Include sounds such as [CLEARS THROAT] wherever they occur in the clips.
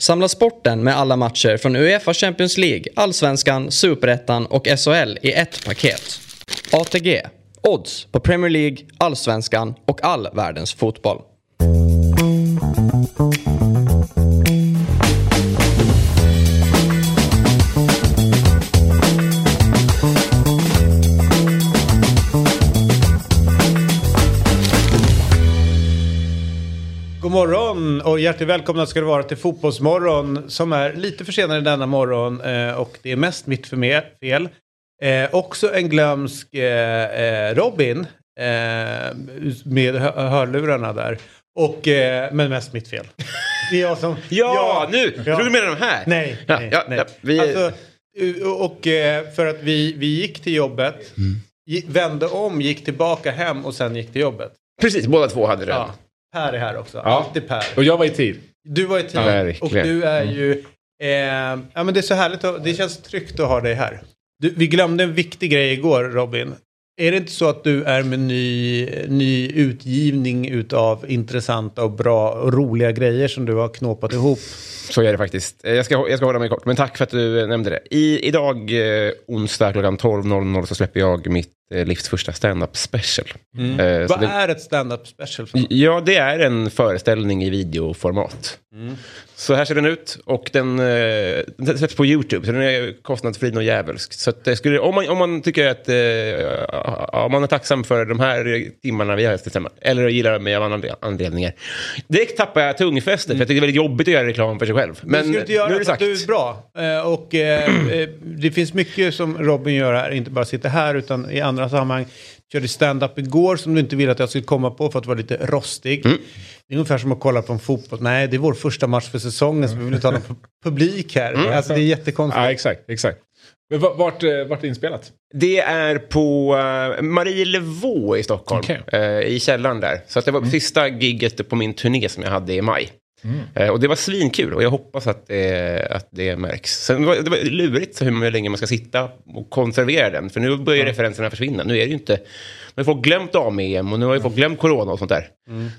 Samla sporten med alla matcher från Uefa Champions League, Allsvenskan, Superettan och SHL i ett paket. ATG. Odds på Premier League, Allsvenskan och all världens fotboll. Och hjärtligt välkomna ska det vara till Fotbollsmorgon som är lite försenad denna morgon eh, och det är mest mitt fel. Eh, också en glömsk eh, Robin eh, med hö- hörlurarna där. Och, eh, men mest mitt fel. Det är jag som... [LAUGHS] Ja, nu! Jag trodde du menade de här. Nej, Ja, nej, ja, nej. ja, vi- Alltså, och eh, för att vi, vi gick till jobbet, Mm. vände om, gick tillbaka hem och sen gick till jobbet. Precis, båda två hade det. Per är här också. Ja. Alltid Per. Och jag var i tid. Du var i tid Ja, och du är ju... Eh, ja men det är så härligt, att, det känns tryggt att ha dig här. Du, vi glömde en viktig grej igår Robin. Är det inte så att du är med ny, ny utgivning utav intressanta och bra och roliga grejer som du har knåpat ihop? Så är det faktiskt. Eh, Jag ska, jag ska hålla mig kort, men tack för att du eh, nämnde det. I, idag, eh, onsdag klockan 12.00, så släpper jag mitt livs första stand-up special. Eh, så Vad det, är ett stand-up special? För? Ja, det är en föreställning i videoformat. Så här ser den ut och den, eh, den släpps på YouTube. Så den är kostnadsfri och djävulsk. Så det skulle, om, man, om man tycker att... Eh, om man är tacksam för de här timmarna vi har haft tillsammans. Eller gillar mig av andra anledningar. Direkt tappar jag tungfästet. För jag tycker det är väldigt jobbigt att göra reklam för sig själv. Men du ska inte göra nu är det sagt. du är bra. Eh, och eh, [CLEARS THROAT] eh, det finns mycket som Robin gör här, inte bara sitter här utan i andra sammanhang. Körde stand-up igår som du inte ville att jag skulle komma på för att vara lite rostig. Mm. Det är ungefär som att kolla på en fotboll. Nej, det är vår första match för säsongen så vi vill inte ha någon pu- publik här. Mm. Alltså det är jättekonstigt. Ja, exakt. exakt. Men va- vart, eh, vart är det inspelat? Det är på uh, Marielevå i Stockholm. Okej. eh, I källaren där. Så att det var sista gigget på min turné som jag hade i maj. Eh, och det var svinkul och jag hoppas att det, att det märks. Sen var, det var lurigt hur länge man ska sitta och konservera den. För nu börjar referenserna försvinna. Nu är det ju inte... Nu har folk glömt AM och nu har ju folk glömt corona och sånt där.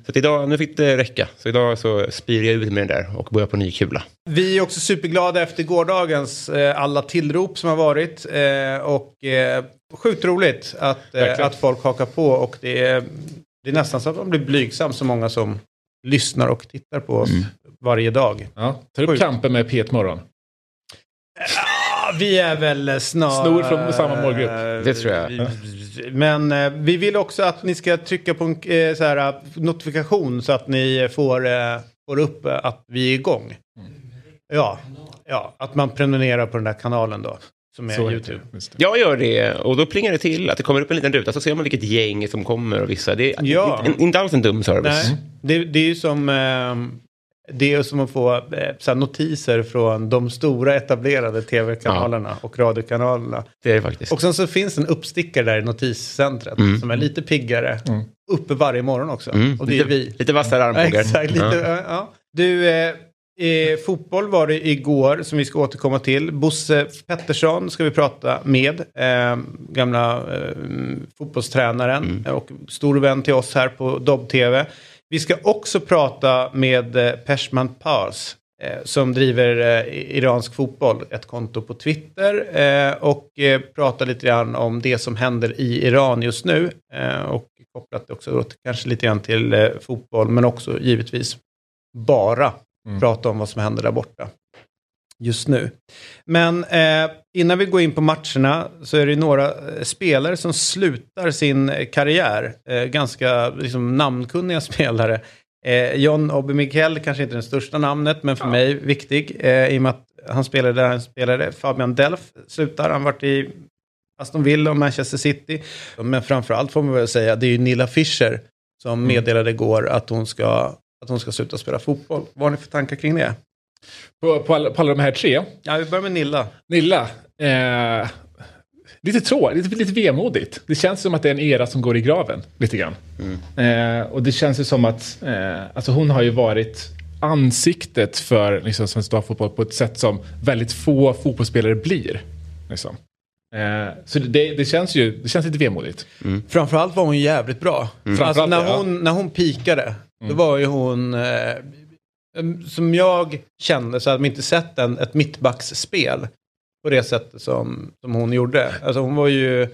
Så att idag, nu fick det räcka. Så idag så spyr jag ut med den där och börjar på ny kula. Vi är också superglada efter gårdagens eh, alla tillrop som har varit. Eh, och eh, sjukt roligt att, eh, att folk hakar på. Och det är, det är nästan så att man blir blygsam så många som lyssnar och tittar på oss varje dag. Ja. Tar upp kampen med P1 Morgon. Ja, vi är väl snart... Snor från samma målgrupp. Det tror jag. Men eh, vi vill också att ni ska trycka på en eh, så här, eh, notifikation så att ni får, eh, får upp eh, att vi är igång. Ja, ja, att man prenumererar på den där kanalen då. Som är Så YouTube. det. Det. Jag gör det och då plingar det till att det kommer upp en liten ruta så ser man vilket gäng som kommer och vissa. Det är Ja. inte, inte alls en dum service. Nej, det, det är ju som... ehm, det är som att få eh, så här, notiser från de stora etablerade tv-kanalerna och radiokanalerna. Det är det faktiskt. Och sen så finns en uppstickare där i notiscentret som är lite piggare. Uppe varje morgon också. Mm. Och det är lite, vi. lite vassare Ja, armbågar. [LAUGHS] Exakt, lite, Ja. ja. Ja. Du, eh, eh, fotboll var det igår som vi ska återkomma till. Bosse Pettersson ska vi prata med. Eh, gamla eh, fotbollstränaren och stor vän till oss här på Dobb-TV. Vi ska också prata med eh, Peshman Pars eh, som driver eh, iransk fotboll, ett konto på Twitter eh, och prata lite grann om det som händer i Iran just nu och kopplat också till, kanske lite grann till fotboll men också givetvis bara prata om vad som händer där borta just nu. Men eh, innan vi går in på matcherna så är det några eh, spelare som slutar sin eh, karriär. Eh, ganska liksom, namnkunniga [LAUGHS] spelare. Eh, John Obi Miguel kanske inte är det största namnet, men för mig viktig. Eh, I och med att han spelade där han spelade. Fabian Delf slutar. Han varit i Aston Villa och Manchester City. Men framförallt får man väl säga, det är ju Nilla Fischer som meddelade igår att hon ska, att hon ska sluta spela fotboll. Vad har ni för tankar kring det? På, på, alla, på alla de här tre. Ja, vi börjar med Nilla. Nilla. Eh, lite tråkigt, lite, lite vemodigt. Det känns som att det är en era som går i graven, lite grann. Eh, och det känns ju som att, eh, alltså hon har ju varit ansiktet för liksom, svensk damfotboll på ett sätt som väldigt få fotbollsspelare blir. Liksom. Eh, så det, det, känns ju det känns lite vemodigt. Framförallt var hon jävligt bra. Alltså, Framförallt, när, ja. hon, när hon pikade, då var ju hon... Eh, som jag kände så hade man inte sett en, ett mittbacksspel på det sättet som, som hon gjorde. Alltså hon var ju...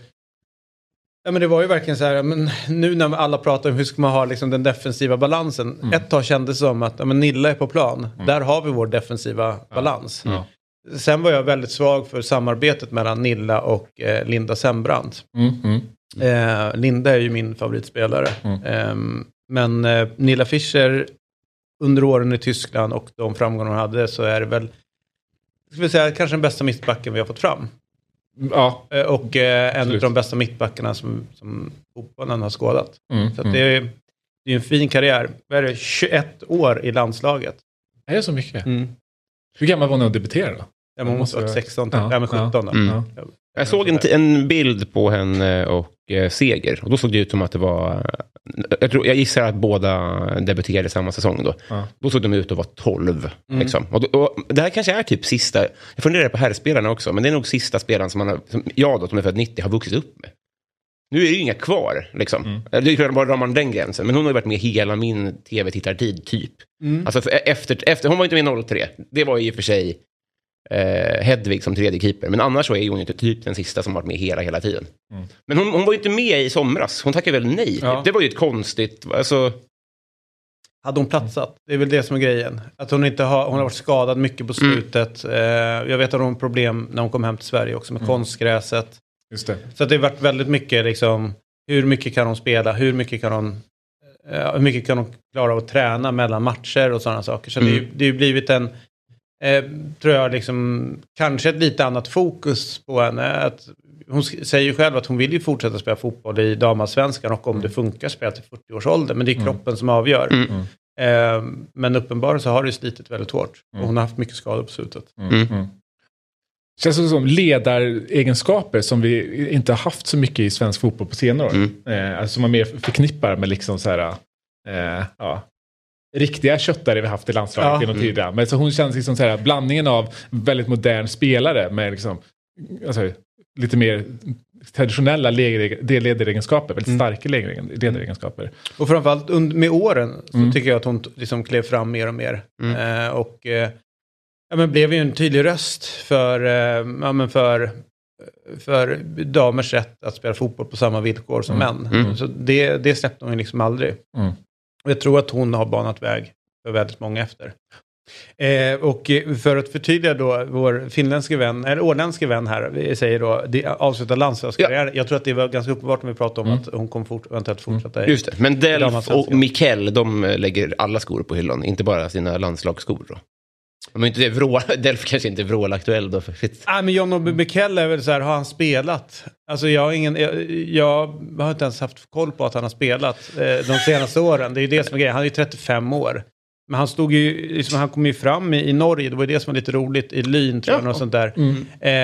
Ja, men det var ju verkligen så här, men nu när alla pratar om hur ska man ha liksom den defensiva balansen. Ett tag kändes det som att ja, men Nilla är på plan, där har vi vår defensiva balans. Ja. Sen var jag väldigt svag för samarbetet mellan Nilla och eh, Linda Sembrant. Mm, mm. Eh, Linda är ju min favoritspelare. Ehm, men eh, Nilla Fischer, under åren i Tyskland och de framgångar hon hade så är det väl, ska vi säga, kanske den bästa mittbacken vi har fått fram. Ja, Eh, och eh, en av de bästa mittbackarna som, som fotbollen har skådat. mm, Så mm. det, är, det är en fin karriär. Vad är det, 21 år i landslaget. Är det så mycket? Mm. Hur gammal var hon när hon debuterade? Ja, hon måste ha varit 16, ja, men 17 då. Mm. Ja. Jag såg en, en bild på henne och eh, Seger. Och då såg det ut som att det var... Jag, tror, jag gissar att båda debuterade samma säsong då. Ja. Då såg de ut att vara 12. Liksom. Och, då- och det här kanske är typ sista... Jag funderar på herrspelarna också, men det är nog sista spelaren som, man har, som jag då, som är född 90, har vuxit upp med. Nu är det ju inga kvar, liksom. Det är klart, bara drar man den gränsen. Men hon har ju varit med hela min tv-tittartid, typ. Alltså, för efter, efter, hon var inte med 03. Det var i och för sig eh, Hedvig som tredje keeper. Men annars så är hon ju typ den sista som varit med hela, hela tiden. Men hon, hon var ju inte med i somras. Hon tackade väl nej. Ja. Det var ju ett konstigt... Alltså, Hade hon platsat? Det är väl det som är grejen. Att hon inte har, hon har varit skadad mycket på slutet. Eh, jag vet att hon har problem när hon kom hem till Sverige också med konstgräset. Just det. Så att det har varit väldigt mycket liksom, hur mycket kan hon spela, hur mycket kan hon, eh, hur mycket kan hon klara av att träna mellan matcher och sådana saker. Så det, är ju- det har ju blivit en, eh, tror jag, liksom, kanske ett lite annat fokus på henne. Att hon säger ju själv att hon vill ju fortsätta spela fotboll i damallsvenskan och om det funkar spela till 40 års ålder. Men det är kroppen som avgör. Eh, men uppenbarligen så har det slitit väldigt hårt. Och hon har haft mycket skador på slutet. Känns det som ledaregenskaper som vi inte har haft så mycket i svensk fotboll på senare år. Eh, alltså som man mer förknippar med liksom så här, eh, ja, riktiga köttare vi haft i landslaget Ja. genom tiderna. Men så hon känns liksom så här, blandningen av väldigt modern spelare med liksom, alltså, lite mer traditionella ledare- ledaregenskaper, väldigt starka ledare- ledaregenskaper. Och framförallt med åren så Mm. tycker jag att hon liksom klev fram mer och mer. Eh, och eh, ja, men blev ju en tydlig röst för, eh, ja, men för, för damers rätt att spela fotboll på samma villkor som män. Så det, det släppte hon ju liksom aldrig. Mm. Och jag tror att hon har banat väg för väldigt många efter. Eh, och eh, för att förtydliga då vår finländske vän, eller åländske vän här, vi säger då, det avslutar landslagskarriär. Jag tror att det var ganska uppenbart när vi pratade om att hon kommer fort, eventuellt fortsätta i Mm. just det. Men Delf och Mikkel, de eh, lägger alla skor på hyllan. Inte bara sina landslagsskor då. De är inte vrå, [LAUGHS] Delf kanske inte är vrålaktuell då. Nej, men John Obi Mikel är väl så här, har han spelat? Alltså jag har, ingen, jag, jag har inte ens haft koll på att han har spelat eh, de senaste åren. Det är ju det som är grejen. Han är ju 35 år. Men han stod ju, liksom, han kom ju fram i, i Norge, det var ju det som var lite roligt, i Lyn tror jag, Ja. och sånt där.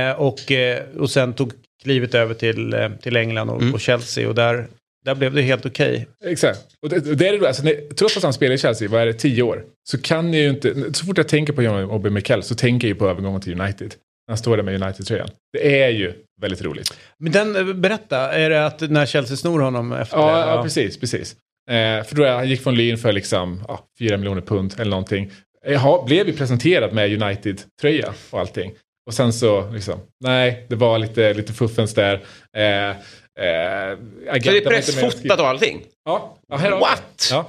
Eh, och, eh, och sen tog klivet över till, eh, till England och, och Chelsea och där, där blev det helt okej. Exakt. Och det, det är det, alltså, när, trots att han spelar i Chelsea, vad är det, tio år? Så kan jag ju inte, så fort jag tänker på John Obi Mikel så tänker jag ju på övergången till United. När han står där med United-tröjan. Det är ju väldigt roligt. Men den, eh, berätta, är det att när Chelsea snor honom efter Ja, det? ja precis. precis. Eh, för då han gick från Lyon för liksom, ja, 4 miljoner pund eller någonting. Jag blev ju presenterad med United-tröja och allting. Och sen så, liksom, nej, det var lite, lite fuffens där. Eh, eh, Så det är pressfotat och allting? Ja, ja här What? Ja.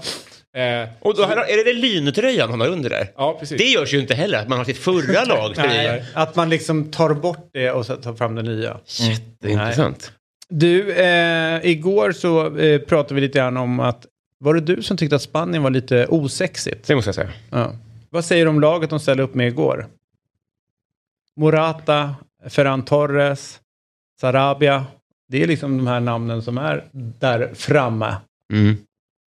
Eh, Och då, här, är det Lyntröjan han har under där? ja, precis. Det görs ju inte heller, att man har sitt förra [LAUGHS] lag. Nej, att man liksom tar bort det och så tar fram det nya. Jätteintressant. Du, eh, igår så eh, pratade vi lite grann om att var det du som tyckte att Spanien var lite osexigt? Det måste jag säga. Ja. Vad säger du om laget de ställde upp med igår? Morata, Ferran Torres, Sarabia. Det är liksom de här namnen som är där framme. Mm.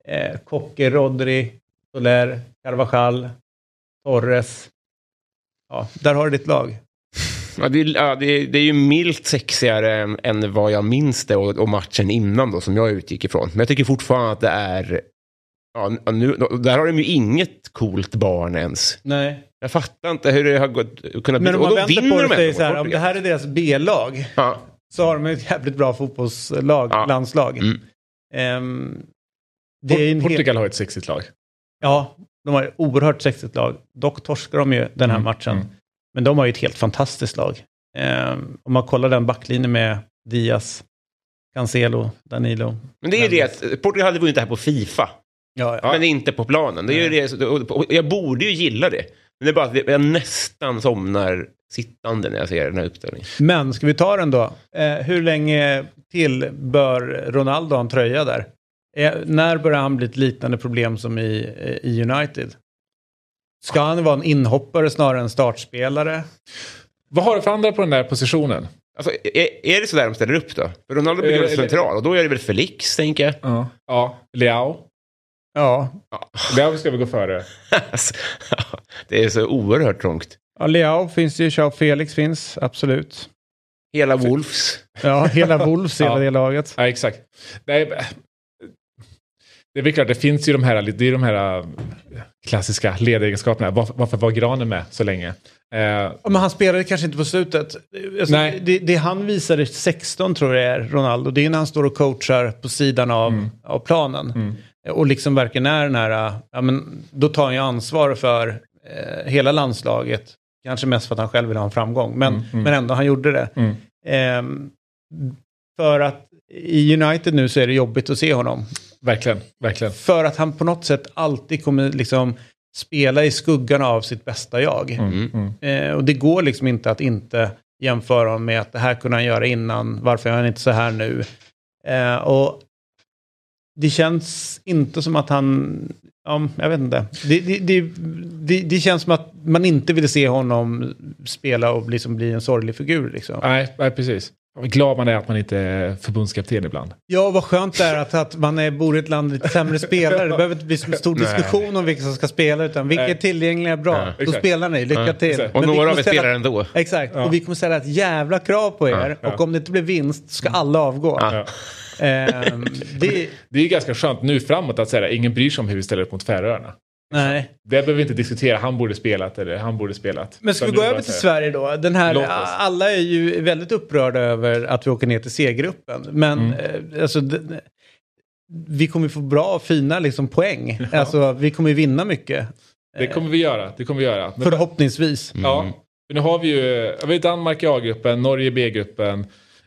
Eh, Kocke, Rodri, Soler, Carvajal, Torres. Ja, där har du ditt lag. [LAUGHS] Ja, det, är, ja, det, är, det är ju milt sexigare än, än vad jag minns det och, och matchen innan då som jag utgick ifrån. Men jag tycker fortfarande att det är... Ja, nu, där har de ju inget coolt barn ens. Nej. Jag fattar inte hur det har gått, kunnat bli. Men om Och man då vänder vinner på det de och säger så här, om det här är deras B-lag Ja. Så har de ett jävligt bra fotbollslag, Ja. landslag. Mm. Det är en hel- Portugal har ett sexigt lag. Ja, de har ett oerhört sexigt lag. Dock torskar de ju den här Mm, matchen. mm. Men de har ju ett helt fantastiskt lag. Ehm, om man kollar den backlinjen med Diaz, Cancelo, Danilo. Men det är ju det att Portugal hade vunnit det här på Fifa. Ja, ja. Men inte på planen. Det är ju det, jag borde ju gilla det. Men det är bara att jag nästan somnar sittande när jag ser den här uppställningen. Men ska vi ta den då? Eh, hur länge till bör Ronaldo ha en tröja där? Eh, när börjar han bli ett liknande problem som i, eh, i United? Ska han vara en inhoppare snarare än startspelare? Vad har du för andra på den där positionen? Alltså, är, är det så där de ställer upp då? För Ronaldo blir väl central och då är det väl Felix, tänker jag. Ja. Ja, Leao. Ja, Leao ska vi gå före. [LAUGHS] Det är så oerhört trångt. ja Leao finns ju, Joao Felix finns, absolut. Hela Wolves. Ja, hela [LAUGHS] Wolves, hela Ja. det laget. Ja, exakt. Nej, det är väl klart, det finns ju de här, det är de här äh, klassiska ledaregenskaperna. Varför, varför var Granen med så länge? Eh, Ja, Men han spelade kanske inte på slutet. Alltså, Nej. Det, det han visade 16 tror jag är, Ronaldo, det är när han står och coachar på sidan av, Mm. av planen. Och liksom verkligen är den här, ja men då tar han ju ansvar för eh, hela landslaget. Kanske mest för att han själv vill ha en framgång, men, men ändå, han gjorde det. Mm. Ehm, för att i United nu så är det jobbigt att se honom. verkligen, verkligen. För att han på något sätt alltid kommer liksom spela i skuggan av sitt bästa jag. Mm. Mm. Eh, och det går liksom inte att inte jämföra honom med att det här kunde han göra innan, varför är han inte så här nu? Eh, och det känns inte som att han, ja, jag vet inte. Det, det, det, det, det känns som att man inte vill se honom spela och liksom bli en sorglig figur. Liksom. Nej, nej, precis. Vad glad man är att man inte är förbundskapten ibland. Ja, vad skönt det är att, att man är, bor i ett land med lite sämre spelare. Det [LAUGHS] behöver inte bli så stor Nej. diskussion om vilka som ska spela, utan vilka är tillgängliga bra. Ja, Då spelar ni, lycka till. exakt. Och Men vi några kommer av er ställa- spelar ändå. Exakt, Ja. och vi kommer ställa ett jävla krav på er. Ja. Och om det inte blir vinst ska alla avgå. Ja. Ehm, det, [LAUGHS] Det är ju ganska skönt nu framåt att säga ingen bryr sig om hur vi ställer upp mot Färöarna. Nej. Det behöver vi inte diskutera, han borde spelat eller han borde spelat. Men ska vi Utan gå över till Sverige då? Den här, alla är ju väldigt upprörda över att vi åker ner till C-gruppen. Men Mm. eh, alltså, vi kommer få bra, fina liksom, poäng. Alltså, vi kommer vinna mycket. Det kommer vi göra, det kommer vi göra. Men, Förhoppningsvis. Ja, för nu har vi ju har vi Danmark i A-gruppen, Norge i B-gruppen,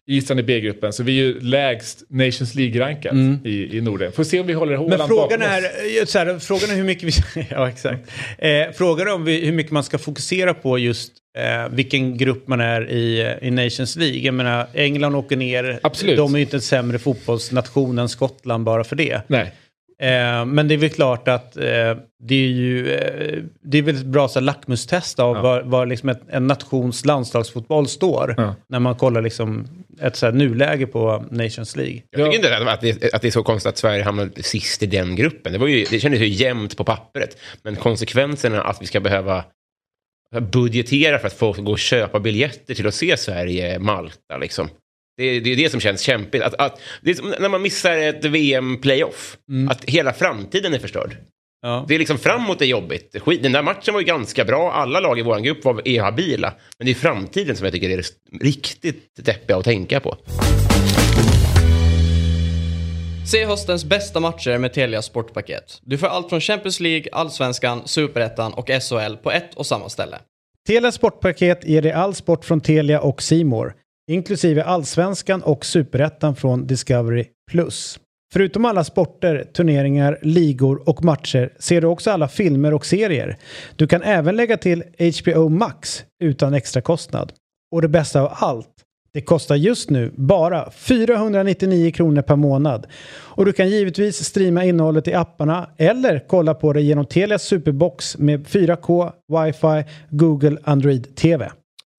Island i B-gruppen. Så vi är ju lägst Nations League-rankat i, i Norden. Får se om vi håller Håland Mm. Men frågan bakom är, oss. eh, så här, frågan är hur mycket vi... [LAUGHS] ja, exakt. Eh, frågan är om vi, hur mycket man ska fokusera på just eh, vilken grupp man är i, eh, i Nations League. Jag menar, England åker ner. Absolut. De är ju inte en sämre fotbollsnation än Skottland bara för det. Nej, Eh, men det är väl klart att eh, det är ju eh, det är väl ett bra så här, lackmustest av Ja. var, var liksom ett, en nations landslagsfotboll står. Ja. När man kollar liksom ett så här, nuläge på Nations League. Jag tycker inte att det, att det är så konstigt att Sverige hamnade sist i den gruppen. Det, var ju, det kändes ju jämnt på pappret. Men konsekvenserna att vi ska behöva budgetera för att folk ska gå och köpa biljetter till att se Sverige-Malta. Liksom. Det, det är det som känns kämpigt. Att, att, det är som när man missar ett VM-playoff. Att hela framtiden är förstörd. Ja. Det är liksom framåt är jobbigt. Skit, den där matchen var ju ganska bra. Alla lag i vår grupp var är habila. Men det är framtiden som jag tycker är riktigt deppiga att tänka på. Se höstens bästa matcher med Telia Sportpaket. Du får allt från Champions League, Allsvenskan, Superettan och SHL på ett och samma ställe. Telia Sportpaket ger dig all sport från Telia och Simor, inklusive allsvenskan och superettan från Discovery+. Förutom alla sporter, turneringar, ligor och matcher ser du också alla filmer och serier. Du kan även lägga till HBO Max utan extra kostnad. Och det bästa av allt, det kostar just nu bara 499 kronor per månad. Och du kan givetvis streama innehållet i apparna eller kolla på det genom Telias Superbox med 4K, wifi, Google Android TV.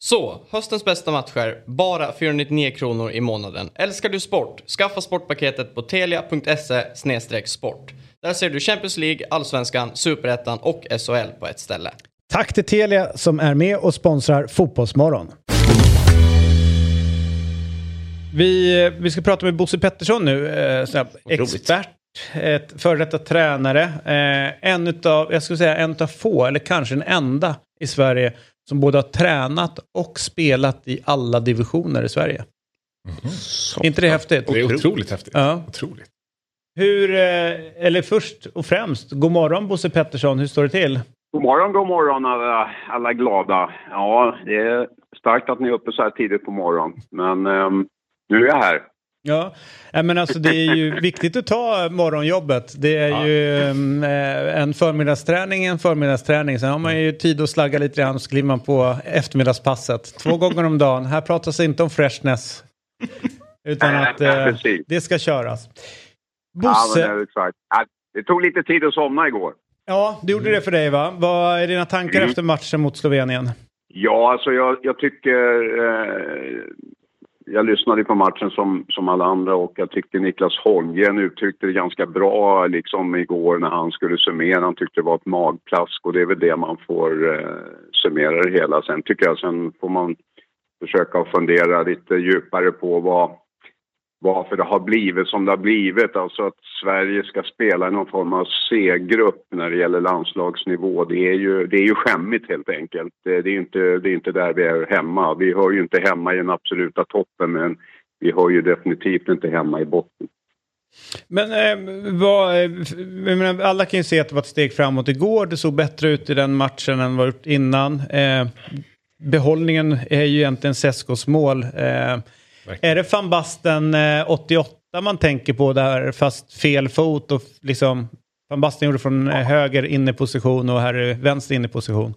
Så, höstens bästa matcher, bara 499 kronor i månaden. Älskar du sport? Skaffa sportpaketet på telia.se sport. Där ser du Champions League, Allsvenskan, Superettan och SHL på ett ställe. Tack till Telia som är med och sponsrar Fotbollsmorgon. Vi, vi ska prata med Bosse Pettersson nu, eh, expert, ett före detta tränare. Eh, en utav, jag skulle säga en utav få, eller kanske den enda i Sverige som både har tränat och spelat i alla divisioner i Sverige. Är inte det häftigt? Det är otroligt häftigt. Ja. Otroligt. Hur, eh, eller först och främst, god morgon Bosse Pettersson, hur står det till? God morgon, god morgon alla, alla glada. Ja, det är starkt att ni är uppe så här tidigt på morgonen. Men ehm, nu är jag här. Ja, men alltså det är ju [LAUGHS] viktigt att ta morgonjobbet. Det är ju mm, eh, en förmiddagsträning, en förmiddagsträning. Sen har man ju tid att slagga lite grann och så kliver man på eftermiddagspasset. Två [LAUGHS] gånger om dagen. Här pratas det inte om freshness. Utan att eh, det ska köras. Ja, Bosse, men det. Ja, det tog lite tid att somna igår. ja, det gjorde det för dig va? Vad är dina tankar Mm. efter matchen mot Slovenien? Ja, alltså jag, jag tycker... Eh, jag lyssnade på matchen som, som alla andra och jag tyckte Niklas Holmgren uttryckte det ganska bra liksom igår när han skulle summera. Han tyckte det var ett magplask och det är väl det man får eh, summera det hela. Sen tycker jag sen får man försöka fundera lite djupare på vad, varför det har blivit som det har blivit. Alltså att Sverige ska spela i någon form av C-grupp när det gäller landslagsnivå. Det är ju, det är ju skämmigt helt enkelt. Det, är ju inte, det är inte där vi är hemma. Vi hör ju inte hemma i den absoluta toppen men vi hör ju definitivt inte hemma i botten. Men eh, vad, eh, jag menar, alla kan ju se att det var ett steg framåt igår. Det såg bättre ut i den matchen än vad det gjort innan. Eh, behållningen är ju egentligen Seskos mål. Eh, är det van Basten eh, 88 man tänker på där, fast fel fot och liksom van Basten gjorde från eh, höger inneposition och här är vänster inneposition.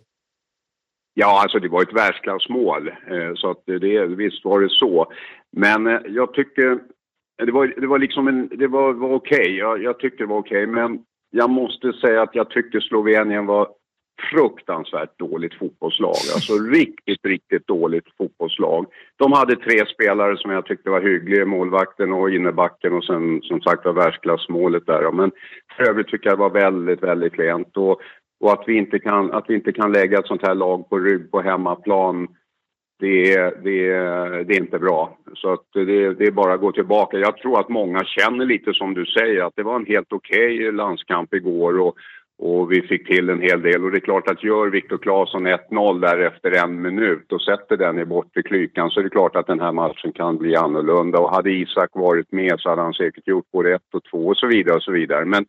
Ja, alltså det var ett världsklassmål. Eh, så att det, visst var det så. Men eh, jag tycker... Det var, det var liksom en... Det var, var okej. Jag, jag tyckte det var okej. Men jag måste säga att jag tyckte Slovenien var fruktansvärt dåligt fotbollslag. Alltså riktigt, riktigt dåligt fotbollslag. De hade tre spelare som jag tyckte var hyggliga. Målvakten och innebacken och sen som sagt var världsklassmålet där. Men för övrigt tycker jag det var väldigt, väldigt klent. Och, och att vi, inte kan, att vi inte kan lägga ett sånt här lag på rygg på hemmaplan det är, det, är, det är inte bra. Så att det, det är bara att gå tillbaka. Jag tror att många känner lite som du säger att det var en helt okej landskamp igår och, och vi fick till en hel del. Och det är klart att gör Viktor Claesson 1-0 där efter en minut och sätter den i bortre klykan så är det klart att den här matchen kan bli annorlunda. Och hade Isak varit med så hade han säkert gjort både 1 och 2 och så vidare och så vidare. Men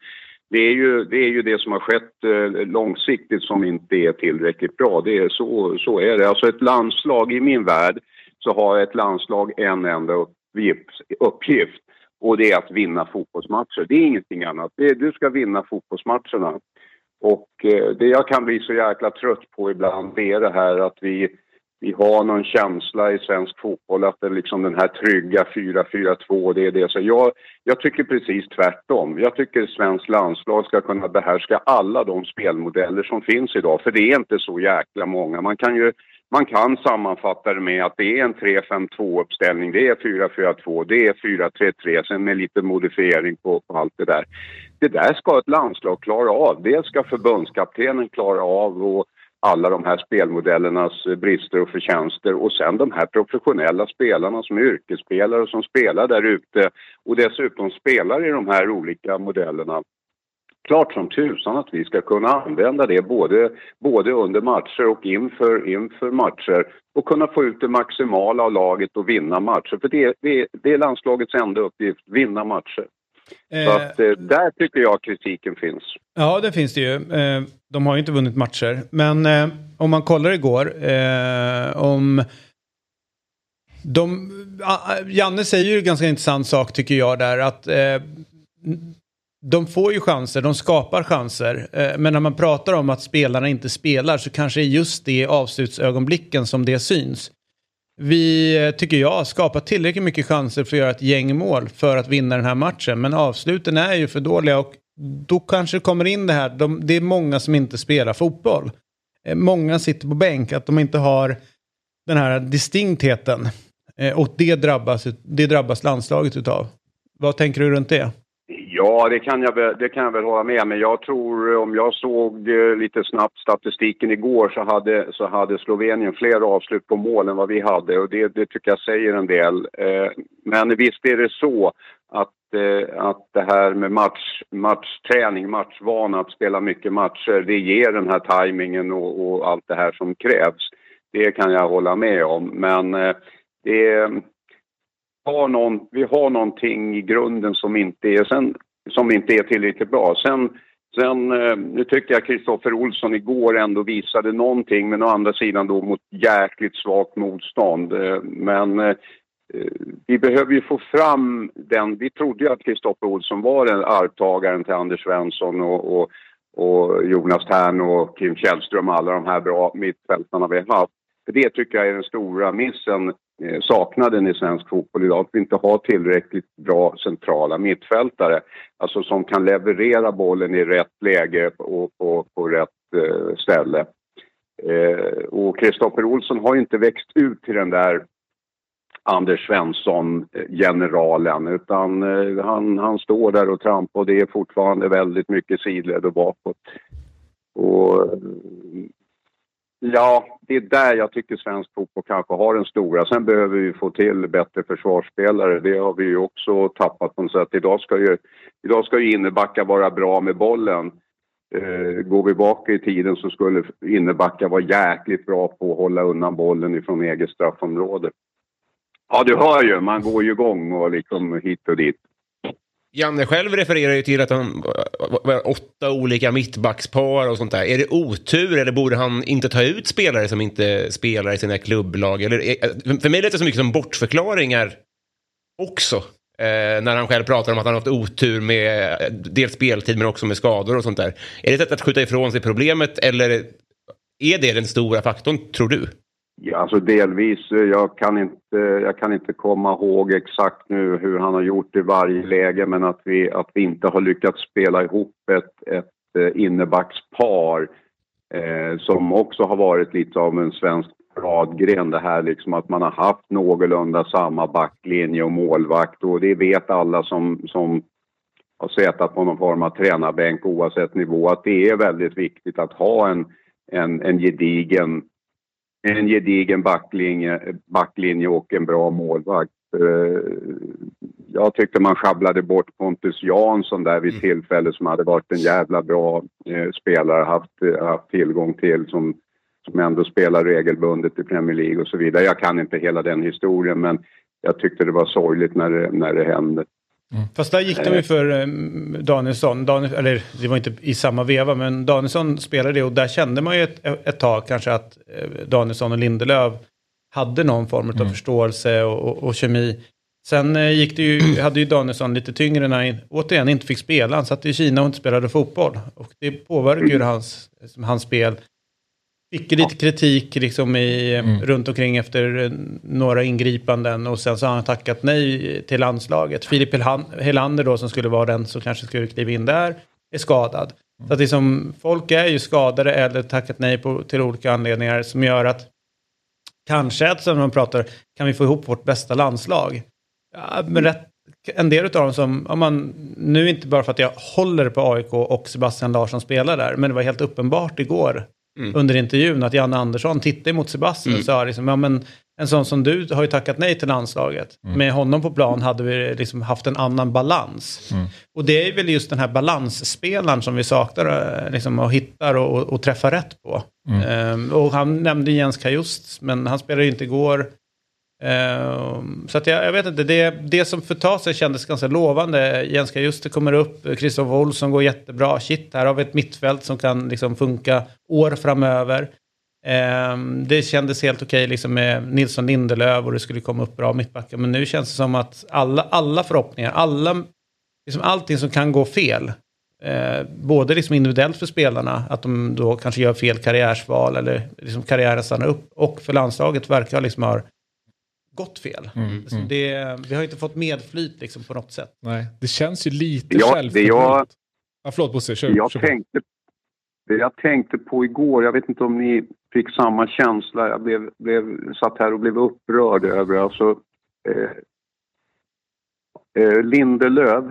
det är ju det, är ju det som har skett eh, långsiktigt som inte är tillräckligt bra. Det är så, så är det. Alltså ett landslag i min värld så har ett landslag en enda uppgift, uppgift och det är att vinna fotbollsmatcher. Det är ingenting annat. Det är, du ska vinna fotbollsmatcherna. Och eh, det jag kan bli så jäkla trött på ibland det är det här att vi, vi har någon känsla i svensk fotboll att det är liksom den här trygga 4-4-2, det är det. Så jag, jag tycker precis tvärtom. Jag tycker svensk landslag ska kunna behärska alla de spelmodeller som finns idag. För det är inte så jäkla många. Man kan ju man kan sammanfatta det med att det är en 3-5-2 uppställning, det är 4-4-2, det är 4-3-3, sen med lite modifiering på, på allt det där. Det där ska ett landslag klara av. Det ska förbundskaptenen klara av och alla de här spelmodellernas brister och förtjänster och sen de här professionella spelarna som är yrkesspelare och som spelar där ute och dessutom spelar i de här olika modellerna klart som tusan att vi ska kunna använda det både, både under matcher och inför, inför matcher och kunna få ut det maximala av laget och vinna matcher. För det, det, det är landslagets enda uppgift, vinna matcher. Så att, eh, där tycker jag kritiken finns. Ja, det finns det ju. Eh, de har ju inte vunnit matcher. Men eh, om man kollar igår, eh, om... De, ah, Janne säger ju en ganska intressant sak tycker jag där, att eh, de får ju chanser, de skapar chanser. Eh, men när man pratar om att spelarna inte spelar så kanske det är just det avslutsögonblicken som det syns. Vi, eh, tycker jag, skapar tillräckligt mycket chanser för att göra ett gäng mål för att vinna den här matchen. Men avsluten är ju för dåliga och då kanske det kommer in det här, de, det är många som inte spelar fotboll. Eh, många sitter på bänk, att de inte har den här distinktheten. Och det drabbas, det drabbas landslaget utav. Vad tänker du runt det? Ja, det kan, jag, väl- det kan jag väl hålla med Men jag tror, om jag såg eh, lite snabbt statistiken igår så hade, så hade Slovenien fler avslut på mål än vad vi hade. Och det, det tycker jag säger en del. Eh, men visst är det så att, eh, att det här med match, matchträning, matchvana, att spela mycket matcher, det ger den här tajmingen och, och allt det här som krävs. Det kan jag hålla med om. Men det har någon, vi har någonting i grunden som inte är, sen, som inte är tillräckligt bra. Sen, sen eh, nu tycker jag Kristoffer Olsson igår ändå visade någonting, men å andra sidan då mot jäkligt svagt motstånd. Eh, Men eh, eh vi behöver ju få fram den, vi trodde ju att Kristoffer Olsson var den arvtagaren till Anders Svensson och, och, och Jonas Tern och Kim Källström och alla de här bra mittfältarna vi har haft. För det tycker jag är den stora missen, Eh, saknaden i svensk fotboll idag. Att vi inte har tillräckligt bra centrala mittfältare. Alltså som kan leverera bollen i rätt läge och på, på rätt eh, ställe. Eh, och Kristoffer Olsson har ju inte växt ut till den där Anders Svensson-generalen eh, utan eh, han, han står där och trampar och det är fortfarande väldigt mycket sidled och bakåt. Och Ja, det är där jag tycker svensk fotboll kanske har den stora. Sen behöver vi få till bättre försvarsspelare. Det har vi ju också tappat på något sätt. Idag ska ju, idag ska ju innebacka vara bra med bollen. Eh, går vi bak i tiden så skulle innebacka vara jäkligt bra på att hålla undan bollen ifrån eget straffområde. Ja, du hör ju. Man går ju igång och liksom hit och dit. Janne själv refererar ju till att han var åtta olika mittbackspar och sånt där. Är det otur eller borde han inte ta ut spelare som inte spelar i sina klubblag? Eller, för mig lät det så mycket som bortförklaringar också. Eh, när han själv pratar om att han har haft otur med eh, dels speltid men också med skador och sånt där. Är det ett sätt att skjuta ifrån sig problemet eller är det den stora faktorn, tror du? Ja, alltså delvis. Eh, jag kan, inte, Eh, jag kan inte komma ihåg exakt nu hur han har gjort i varje läge men att vi, att vi inte har lyckats spela ihop ett, ett eh, innebackspar eh, som också har varit lite av en svensk paradgren. Det här liksom att man har haft någorlunda samma backlinje och målvakt och det vet alla som, som har suttit på någon form av tränarbänk oavsett nivå att det är väldigt viktigt att ha en, en, en gedigen en gedigen backlinje, backlinje och en bra målvakt. Eh, Jag tyckte man sjabblade bort Pontus Jansson där vid tillfälle som hade varit en jävla bra eh, spelare, haft, haft tillgång till som, som ändå spelar regelbundet i Premier League och så vidare. Jag kan inte hela den historien men jag tyckte det var sorgligt när det, när det hände. Fast där gick de ju för eh, Danielsson. Daniel, eller det var inte i samma veva, men Danielsson spelade det och där kände man ju ett, ett tag kanske att eh, Danielsson och Lindelöf hade någon form av förståelse och, och, och kemi. Sen eh, gick det ju, [CLEARS THROAT] hade ju Danielsson lite tyngre när han återigen inte fick spela. Han satt i Kina och inte spelade fotboll. Och det påverkade ju hans, liksom, hans spel. Fick ju lite kritik liksom i, runt omkring efter eh, några ingripanden och sen så har han tackat nej till landslaget. Filip Helander då som skulle vara den som kanske skulle kliva in där är skadad. Så att liksom, folk är ju skadade eller tackat nej på, till olika anledningar som gör att kanske att som man pratar, kan vi få ihop vårt bästa landslag? Ja, men rätt, en del av dem som, om man, nu inte bara för att jag håller på AIK och Sebastian Larsson spelar där, men det var helt uppenbart igår under intervjun att Janne Andersson tittade mot Sebastian och sa liksom, ja men en sån som du har ju tackat nej till landslaget. Med honom på plan hade vi liksom haft en annan balans. Och det är väl just den här balansspelaren som vi saknar eh, liksom, och hittar och, och, träffar rätt på. Ehm, och han nämnde Jens Kajust, men han spelade ju inte igår. Eh, så att jag, jag vet inte, det, det som för tag sig kändes ganska lovande. Jens Kajuste kommer upp, Kristoffer Olsson går jättebra. Shit, här har vi ett mittfält som kan liksom funka år framöver. Eh, det kändes helt okej liksom med Nilsson Lindelöf och det skulle komma upp bra mittbackar. Men nu känns det som att alla, alla förhoppningar, alla, liksom allting som kan gå fel. Eh, både liksom individuellt för spelarna, att de då kanske gör fel karriärsval eller liksom karriären stannar upp. Och för landslaget verkar liksom ha gått fel. Liksom Det, vi har inte fått medflyt liksom på något sätt. Nej, det känns ju lite Ja, självförtroende. jag- Ja, förlåt Bosse, kör, Jag kör på. tänkte, det jag tänkte på igår, jag vet inte om ni fick samma känsla. Jag blev, blev, satt här och blev upprörd över alltså, eh, eh, Lindelöf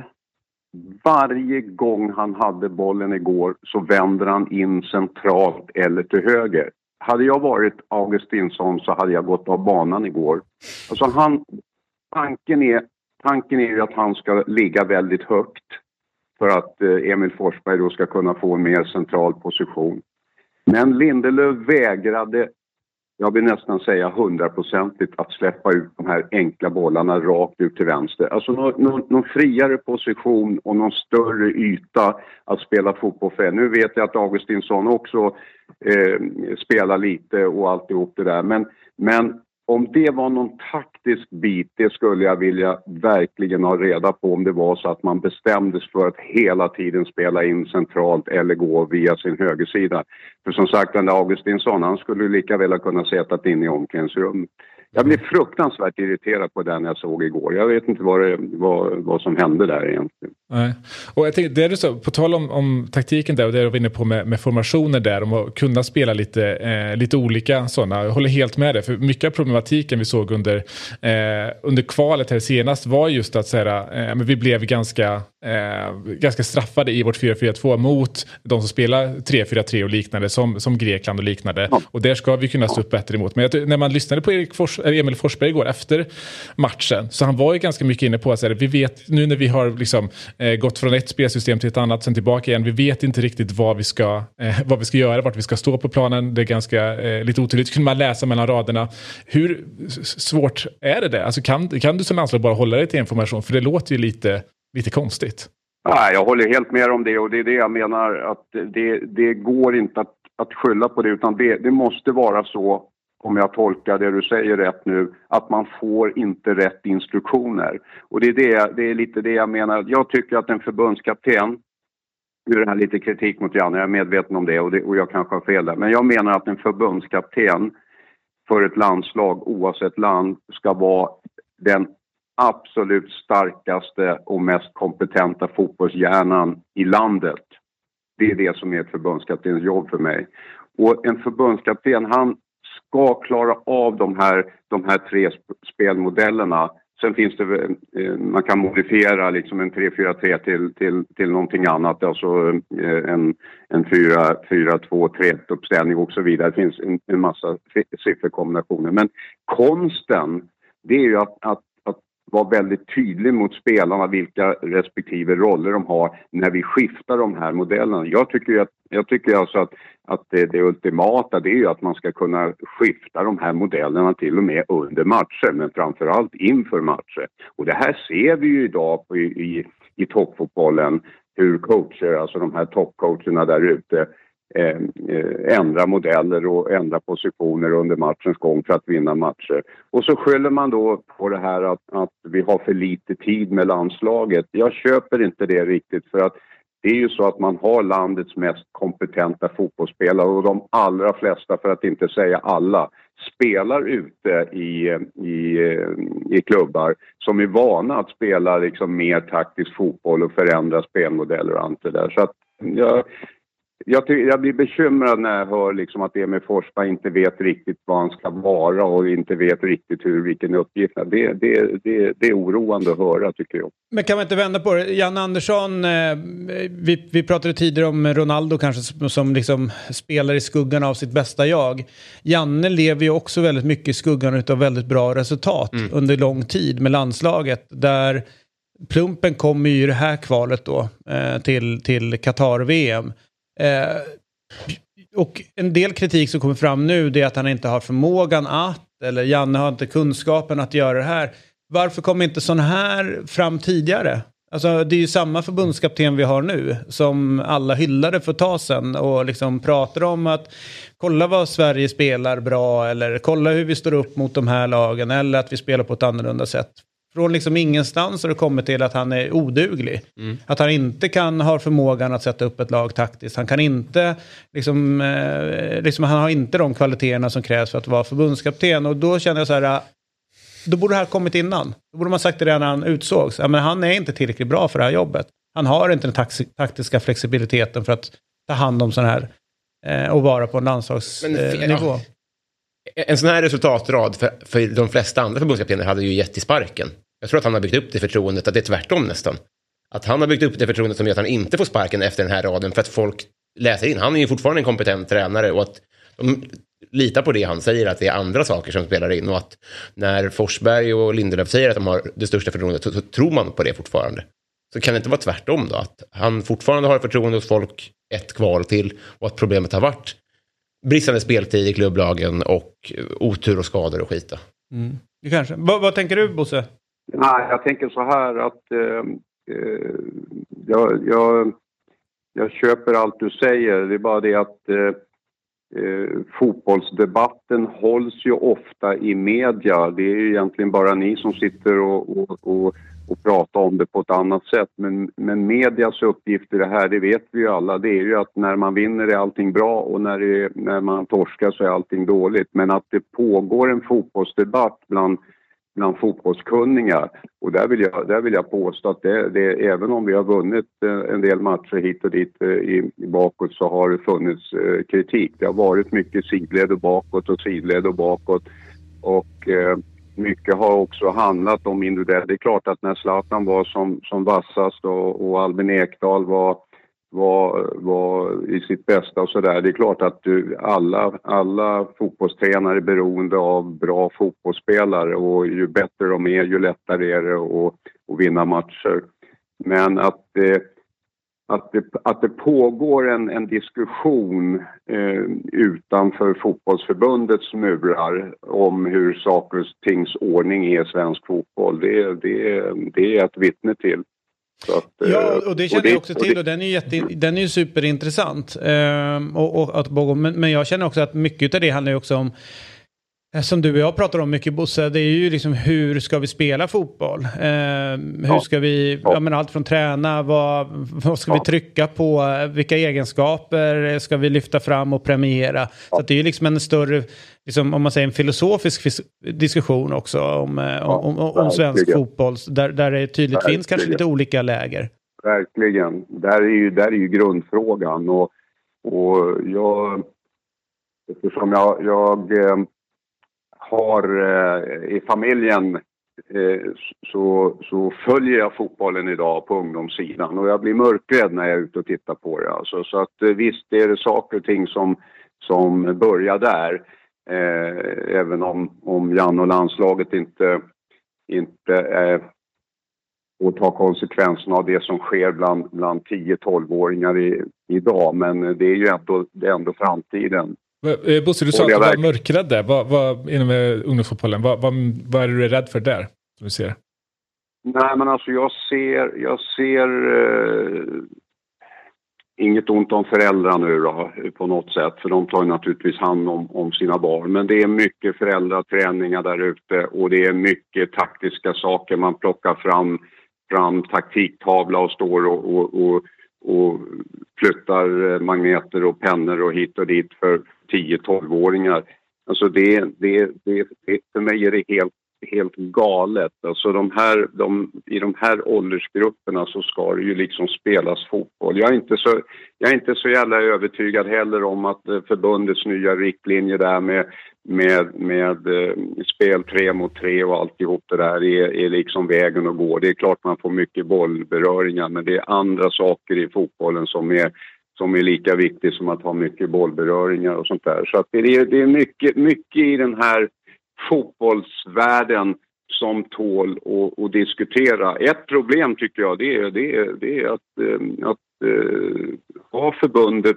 varje gång han hade bollen igår så vänder han in centralt eller till höger. Hade jag varit Augustinsson så hade jag gått av banan igår. Alltså han, tanken, är, tanken är ju att han ska ligga väldigt högt för att eh, Emil Forsberg då ska kunna få en mer central position. Men Lindelöf vägrade jag vill nästan säga hundraprocentigt att släppa ut de här enkla bollarna rakt ut till vänster. Alltså någon, någon, någon friare position och någon större yta att spela fotboll för. Nu vet jag att Augustinsson också eh, spelar lite och alltihop det där. Men, men om det var någon taktisk bit, det skulle jag vilja verkligen ha reda på om det var så att man bestämdes för att hela tiden spela in centralt eller gå via sin högersida. För som sagt, den där Augustinsson, han skulle lika väl ha kunnat sätta in i omklädningsrummet. Jag blev fruktansvärt irriterad på den jag såg igår. Jag vet inte vad, det, vad, vad som hände där egentligen. Nej. Och jag tänkte, det är det så, på tal om, om taktiken där och det du var inne på med, med formationer där, om att kunna spela lite, eh, lite olika sådana. Jag håller helt med dig, för mycket av problematiken vi såg under, eh, under kvalet här senast var just att så här, eh, men vi blev ganska, eh, ganska straffade i vårt 4-4-2 mot de som spelar 3-4-3 och liknande, som, som Grekland och liknande. Ja. Och där ska vi kunna stå upp bättre emot. Men jag, när man lyssnade på Fors, Emil Forsberg igår efter matchen, så han var ju ganska mycket inne på att vi vet nu när vi har liksom, eh, gått från ett spelsystem till ett annat, sen tillbaka igen. Vi vet inte riktigt vad vi ska, eh, vad vi ska göra, vart vi ska stå på planen. Det är ganska eh, lite otydligt. kunde man läsa mellan raderna. Hur svårt är det där? Alltså kan, kan du som landslag bara hålla dig till information? För det låter ju lite, lite konstigt. Nej, jag håller helt med om det och det är det jag menar att det, det går inte att, att skylla på det utan det, det måste vara så om jag tolkar det du säger rätt nu, att man får inte rätt instruktioner. Och det är, det, det är lite det jag menar. Jag tycker att en förbundskapten, nu är det här lite kritik mot Janne, jag är medveten om det och, det och jag kanske har fel där, men jag menar att en förbundskapten för ett landslag, oavsett land, ska vara den absolut starkaste och mest kompetenta fotbollshjärnan i landet. Det är det som är ett förbundskaptens jobb för mig. Och en förbundskapten, han ska klara av de här, de här tre spelmodellerna. Sen finns det, eh, man kan modifiera liksom en 3-4-3 till, till, till någonting annat, alltså eh, en, en 4-2-3 uppställning och så vidare. Det finns en, en massa sifferkombinationer. Men konsten, det är ju att, att vara väldigt tydlig mot spelarna vilka respektive roller de har när vi skiftar de här modellerna. Jag tycker, att, jag tycker alltså att, att det, det ultimata det är ju att man ska kunna skifta de här modellerna till och med under matcher men framförallt inför matcher. Och det här ser vi ju idag på, i, i, i toppfotbollen hur coacher, alltså de här toppcoacherna där ute Eh, eh, ändra modeller och ändra positioner under matchens gång för att vinna matcher. Och så skyller man då på det här att, att vi har för lite tid med landslaget. Jag köper inte det riktigt för att det är ju så att man har landets mest kompetenta fotbollsspelare och de allra flesta, för att inte säga alla, spelar ute i, i, i klubbar som är vana att spela liksom mer taktisk fotboll och förändra spelmodeller och allt det där. Så att jag, jag, jag, blir bekymrad när jag hör liksom att Emil Forsberg inte vet riktigt vad han ska vara och inte vet riktigt hur, vilken uppgift. Det, det, det, det är oroande att höra tycker jag. Men kan man inte vända på det? Jan Andersson, eh, vi, vi pratade tidigare om Ronaldo kanske som liksom spelar i skuggan av sitt bästa jag. Janne lever ju också väldigt mycket i skuggan av väldigt bra resultat mm. under lång tid med landslaget. Där plumpen kommer ju i det här kvalet då eh, till, till Qatar-VM. Eh, och en del kritik som kommer fram nu det är att han inte har förmågan att, eller Janne har inte kunskapen att göra det här. Varför kom inte sån här fram tidigare? Alltså det är ju samma förbundskapten vi har nu som alla hyllade för ett tag sedan och liksom pratar om att kolla vad Sverige spelar bra eller kolla hur vi står upp mot de här lagen eller att vi spelar på ett annorlunda sätt. Från liksom ingenstans har det kommit till att han är oduglig. Mm. Att han inte kan ha förmågan att sätta upp ett lag taktiskt. Han kan inte, liksom, eh, liksom, han har inte de kvaliteterna som krävs för att vara förbundskapten. Och då känner jag så här, då borde det här kommit innan. Då borde man sagt det redan när han utsågs. Ja, men han är inte tillräckligt bra för det här jobbet. Han har inte den taktiska flexibiliteten för att ta hand om sådana här eh, och vara på en landslagsnivå. Eh. En sån här resultatrad för, för de flesta andra förbundskaptener hade ju gett i sparken. Jag tror att han har byggt upp det förtroendet, att det är tvärtom nästan. Att han har byggt upp det förtroendet som gör att han inte får sparken efter den här raden för att folk läser in. Han är ju fortfarande en kompetent tränare och att de litar på det han säger, att det är andra saker som spelar in och att när Forsberg och Lindelöf säger att de har det största förtroendet så, så tror man på det fortfarande. Så kan det inte vara tvärtom då, att han fortfarande har förtroende hos folk ett kval till och att problemet har varit bristande speltid i klubblagen och otur och skador och skita. Mm. Det kanske. Vad, vad tänker du Bosse? Nej, jag tänker så här att eh, eh, jag, jag, jag köper allt du säger. Det är bara det att eh, eh, fotbollsdebatten hålls ju ofta i media. Det är ju egentligen bara ni som sitter och, och, och, och pratar om det på ett annat sätt. Men, men medias uppgift i det här, det vet vi ju alla, det är ju att när man vinner är allting bra och när, det, när man torskar så är allting dåligt. Men att det pågår en fotbollsdebatt bland bland fotbollskunniga. Och där vill jag, där vill jag påstå att det, det, även om vi har vunnit eh, en del matcher hit och dit eh, i, i bakåt så har det funnits eh, kritik. Det har varit mycket sidled och bakåt och sidled och bakåt. Och eh, mycket har också handlat om individuellt. Det är klart att när Zlatan var som, som vassast och, och Albin Ekdal var var, var i sitt bästa och sådär. Det är klart att du, alla, alla fotbollstränare är beroende av bra fotbollsspelare och ju bättre de är ju lättare är det att, att vinna matcher. Men att det, att det, att det pågår en, en diskussion eh, utanför fotbollsförbundets murar om hur saker och tings ordning är i svensk fotboll, det, det, det är ett vittne till. Att, ja, och det känner och jag också till och den är, jätte, den är ju superintressant. Ehm, och, och, att, men, men jag känner också att mycket av det handlar ju också om Eh, som du och jag pratar om mycket Bosse, det är ju liksom hur ska vi spela fotboll? Eh, hur ja. ska vi, ja. menar, allt från träna, vad, vad ska ja. vi trycka på, vilka egenskaper ska vi lyfta fram och premiera? Så det är ju liksom en större, liksom, om man säger en filosofisk diskussion också om, eh, om, om, om svensk fotboll, där, där det tydligt Verkligen. finns kanske lite olika läger. Verkligen, där är ju, där är ju grundfrågan och, och jag, eftersom jag, jag eh, har eh, i familjen eh, så, så följer jag fotbollen idag på ungdomssidan och jag blir mörkrädd när jag är ute och tittar på det. Alltså, så att eh, visst är det saker och ting som, som börjar där. Eh, även om, om Jan och landslaget inte, inte eh, och ta konsekvenserna av det som sker bland, bland 10-12-åringar idag. Men eh, det är ju ändå, det är ändå framtiden. Eh, Bosse, du sa att du var mörkrädd där vad, vad, inom eh, ungdomsfotbollen. Vad, vad, vad är du rädd för där? Som du ser? Nej, men alltså jag ser, jag ser eh, inget ont om föräldrar nu då, på något sätt, för de tar ju naturligtvis hand om, om sina barn. Men det är mycket föräldraträningar där ute och det är mycket taktiska saker. Man plockar fram, fram taktiktavla och står och, och, och, och flyttar magneter och pennor och hit och dit för 10-12-åringar. Alltså det, det, det, det, för mig är det helt, helt galet. Alltså de här, de, I de här åldersgrupperna så ska det ju liksom spelas fotboll. Jag är inte så, jag är inte så jävla övertygad heller om att eh, förbundets nya riktlinjer där med, med, med eh, spel tre mot tre och alltihop det där är, är liksom vägen att gå. Det är klart man får mycket bollberöringar men det är andra saker i fotbollen som är som är lika viktig som att ha mycket bollberöringar och sånt där. Så att det är, det är mycket, mycket i den här fotbollsvärlden som tål att, att diskutera. Ett problem tycker jag det är, det är, det är att, ehm, att, eh, ha förbundet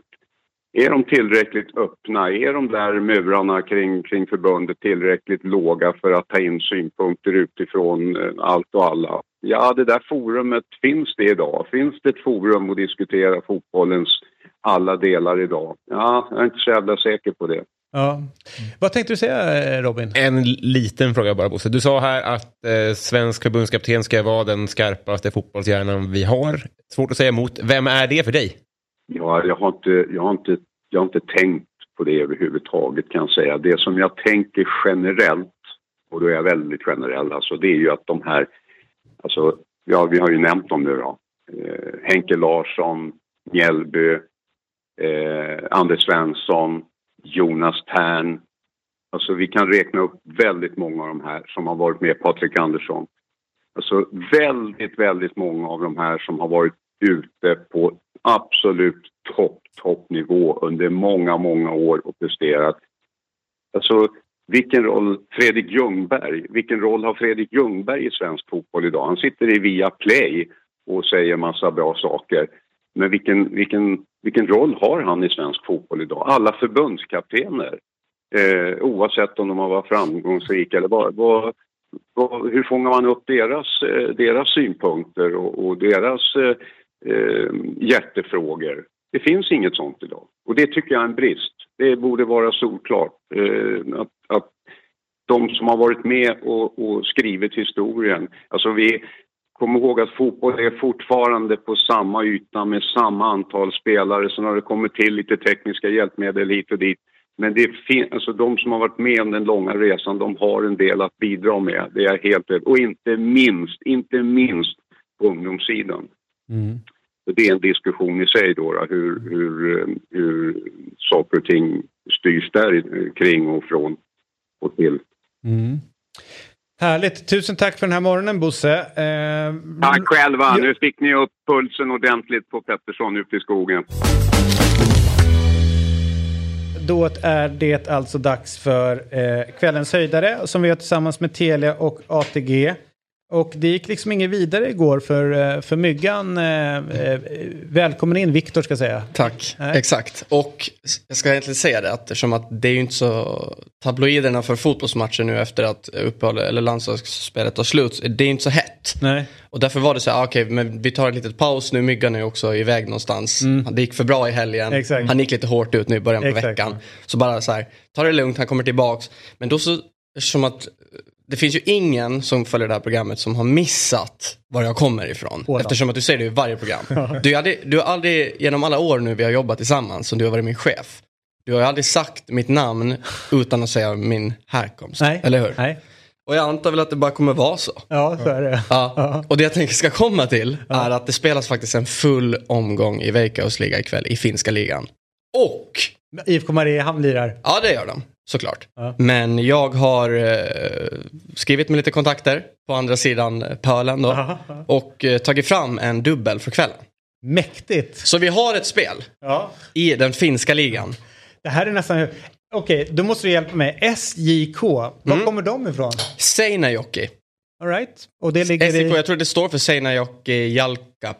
är de tillräckligt öppna? Är de där murarna kring, kring förbundet tillräckligt låga för att ta in synpunkter utifrån eh, allt och alla? Ja, det där forumet, finns det idag? Finns det ett forum att diskutera fotbollens alla delar idag? Ja, jag är inte så jävla säker på det. Ja. Vad tänkte du säga Robin? En liten fråga bara Bosse. Du sa här att eh, svensk förbundskapten ska vara den skarpaste fotbollshjärnan vi har. Svårt att säga emot. Vem är det för dig? Ja, jag har inte, jag har inte, jag har inte tänkt på det överhuvudtaget kan jag säga. Det som jag tänker generellt, och då är jag väldigt generell, alltså det är ju att de här, alltså ja, vi har ju nämnt dem nu då. Eh, Henke Larsson, Mjällby, eh, Anders Svensson, Jonas Tern. Alltså vi kan räkna upp väldigt många av de här som har varit med, Patrik Andersson. Alltså väldigt, väldigt många av de här som har varit ute på absolut topp, toppnivå under många, många år och presterat. Alltså vilken roll Fredrik Ljungberg, vilken roll har Fredrik Ljungberg i svensk fotboll idag? Han sitter i Viaplay och säger massa bra saker. Men vilken, vilken, vilken roll har han i svensk fotboll idag? Alla förbundskaptener, eh, oavsett om de har varit framgångsrika eller vad, vad, vad, hur fångar man upp deras, eh, deras synpunkter och, och deras eh, eh, hjärtefrågor? Det finns inget sånt idag och det tycker jag är en brist. Det borde vara solklart eh, att, att de som har varit med och, och skrivit historien, alltså vi, Kom ihåg att fotboll är fortfarande på samma yta med samma antal spelare. Sen har det kommit till lite tekniska hjälpmedel hit och dit. Men det fin- alltså de som har varit med om den långa resan, de har en del att bidra med. Det är helt rätt. Och inte minst, inte minst på ungdomssidan. Så Det är en diskussion i sig då, då hur, hur, eh, hur saker och ting styrs där kring och från och till. Härligt. Tusen tack för den här morgonen Bosse. Eh, Tack själva. Nu fick ni upp pulsen ordentligt på Pettersson ute i skogen. Då är det alltså dags för eh, kvällens höjdare som vi gör tillsammans med Telia och ATG. Och det gick liksom inget vidare igår för, eh, för Myggan. Eh, eh, välkommen in Viktor ska jag säga. Tack, Nej. exakt. Och jag ska egentligen säga det, att eftersom att det är ju inte så tabloiderna för fotbollsmatcher nu efter att uppehåll eller landslagsspelet tar slut, det är inte så hett. Nej. Och därför var det så här, ah, okej, men vi tar en litet paus nu, Myggan är ju också iväg någonstans. Det gick för bra i helgen, Mm. Exakt. han gick lite hårt ut nu i början på Exakt. veckan. Så bara så här, ta det lugnt, han kommer tillbaks. Men då så, som att det finns ju ingen som följer det här programmet som har missat var jag kommer ifrån. Åland. Eftersom att du säger det i varje program. [LAUGHS] Du har, aldrig, du har aldrig, genom alla år nu vi har jobbat tillsammans, som du har varit min chef. Du har ju aldrig sagt mitt namn utan att säga min härkomst. Nej. Eller hur? Nej. Och jag antar väl att det bara kommer vara så. Ja, så är det. Ja. Och det jag tänker ska komma till är att det spelas faktiskt en full omgång i Veikkausliga ikväll i finska ligan. Och, IFK Mariehamn lirar. ja det gör de såklart. Ja. Men jag har eh, skrivit med lite kontakter på andra sidan pölen då. Aha. Och eh, tagit fram en dubbel för kvällen. Mäktigt. Så vi har ett spel Ja. i den finska ligan. Det här är nästan... Okej, då måste du hjälpa mig. SJK, var Mm. kommer de ifrån? Seinäjoki. All right. Och det ligger SJK, i... jag tror det står för Seinäjoki Jalka.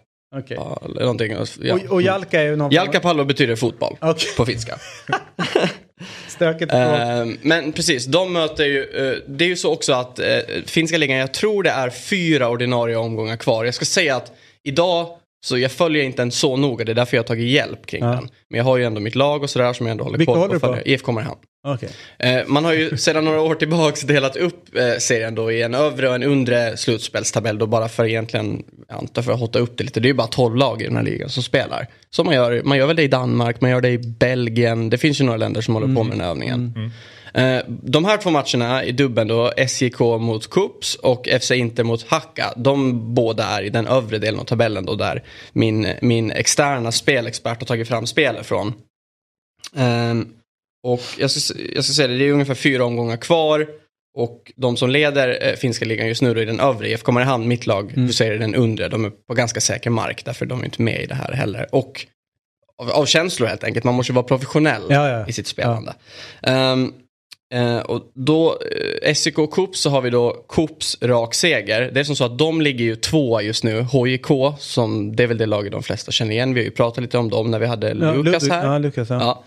Någonting. Ja. Och, och Jalka är ju någon... Jalkapallo betyder fotboll Okej. på finska. [LAUGHS] Stökigt. uh, eh, men precis, de möter ju, uh, det är ju så också att uh, finska ligan, jag tror det är fyra ordinarie omgångar kvar. Jag ska säga att idag, så jag följer inte den så noga, det är därför jag har tagit hjälp kring Ja. den. Men jag har ju ändå mitt lag och sådär som jag ändå håller Vilka koll håller du på? IFK Mariehamn. Okej. Eh, man har ju [LAUGHS] sedan några år tillbaks delat upp eh, serien då i en övre och en undre slutspelstabell då bara för egentligen, jag antar för att hotta upp det lite, det är ju bara 12 lag i den här ligan som spelar. Så man gör, man gör väl det i Danmark, man gör det i Belgien, det finns ju några länder som håller på med den här övningen. Eh, de här två matcherna i dubben då, SJK mot Kups och FC Inter mot Hacka, de båda är i den övre delen av tabellen då där min, min externa spelexpert har tagit fram spelet från. Ehm, och jag ska, jag ska säga det, det är ungefär fyra omgångar kvar. Och de som leder eh, finska ligan just nu då är den övre, IFK Mariehamn, mitt lag, du säger den undre, de är på ganska säker mark, därför de är inte med i det här heller. Och av, av känslor helt enkelt, man måste vara professionell Ja, ja. i sitt spelande. Ehm, eh, och då, eh, SJK och Kups så har vi då Kups rak seger. Det är som så att de ligger ju tvåa just nu. HJK, som det är väl det laget de flesta känner igen. Vi har ju pratat lite om dem när vi hade Ja, Lukas här. Ja, Lukas. Ja. Ja.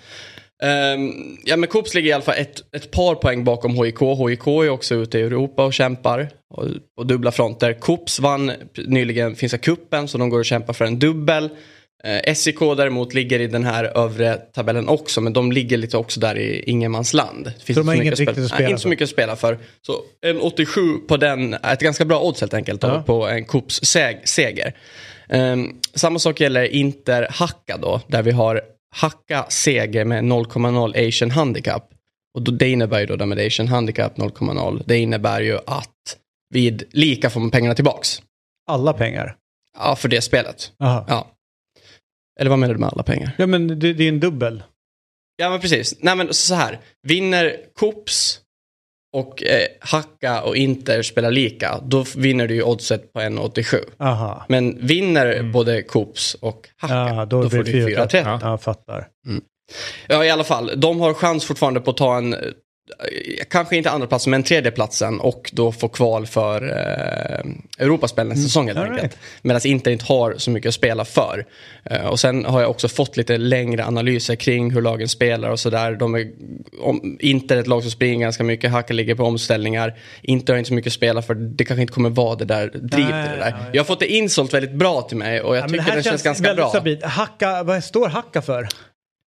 Ehm, ja men Kups ligger i alla fall ett, ett par poäng bakom HIK. HIK är också ute i Europa och kämpar och, på dubbla fronter. Kups vann nyligen finska kuppen så de går och kämpar för en dubbel. Eh, SIK däremot ligger i den här övre tabellen också men de ligger lite också där i ingenmansland. Det finns Så de har inget riktigt att nej, spela Inte så mycket att spela för. Så en 87 på den, ett ganska bra odds helt enkelt då, Ja. på en Kups seg- seger. Ehm, samma sak gäller Inter Hacka då, där vi har Hacka seger med 0,0 Asian handicap. Och då, det innebär ju då, med Asian handicap 0,0, det innebär ju att vid lika får man pengarna tillbaks. Alla pengar. Ja, för det spelet. Aha. Ja. Eller vad menar du med alla pengar? Ja, men det, det är en dubbel. Ja, men precis. Nej, men så här. Vinner Kops och eh, Hacka och Inter spelar lika, då vinner du ju oddset på 1,87. Aha. Men vinner både Coops och Hacka, Ja, då, då, får du det 4,30. 4,30. Ja, fattar. Ja, i alla fall. De har chans fortfarande på att ta en, eh, kanske inte andra platsen men tredje platsen och då få kval för eh, Europaspel nästa säsong helt enkelt. right. Medan Inter inte har så mycket att spela för. Eh, och sen har jag också fått lite längre analyser kring hur lagen spelar och sådär. Inter är ett lag som springer ganska mycket, Hacka ligger på omställningar. Inter har inte så mycket att spela för, det kanske inte kommer vara det där drivet i det där. Jag har fått det insålt väldigt bra till mig och jag Ja, tycker här det känns ganska väldigt bra. stabilt. Hacka, vad står Hacka för?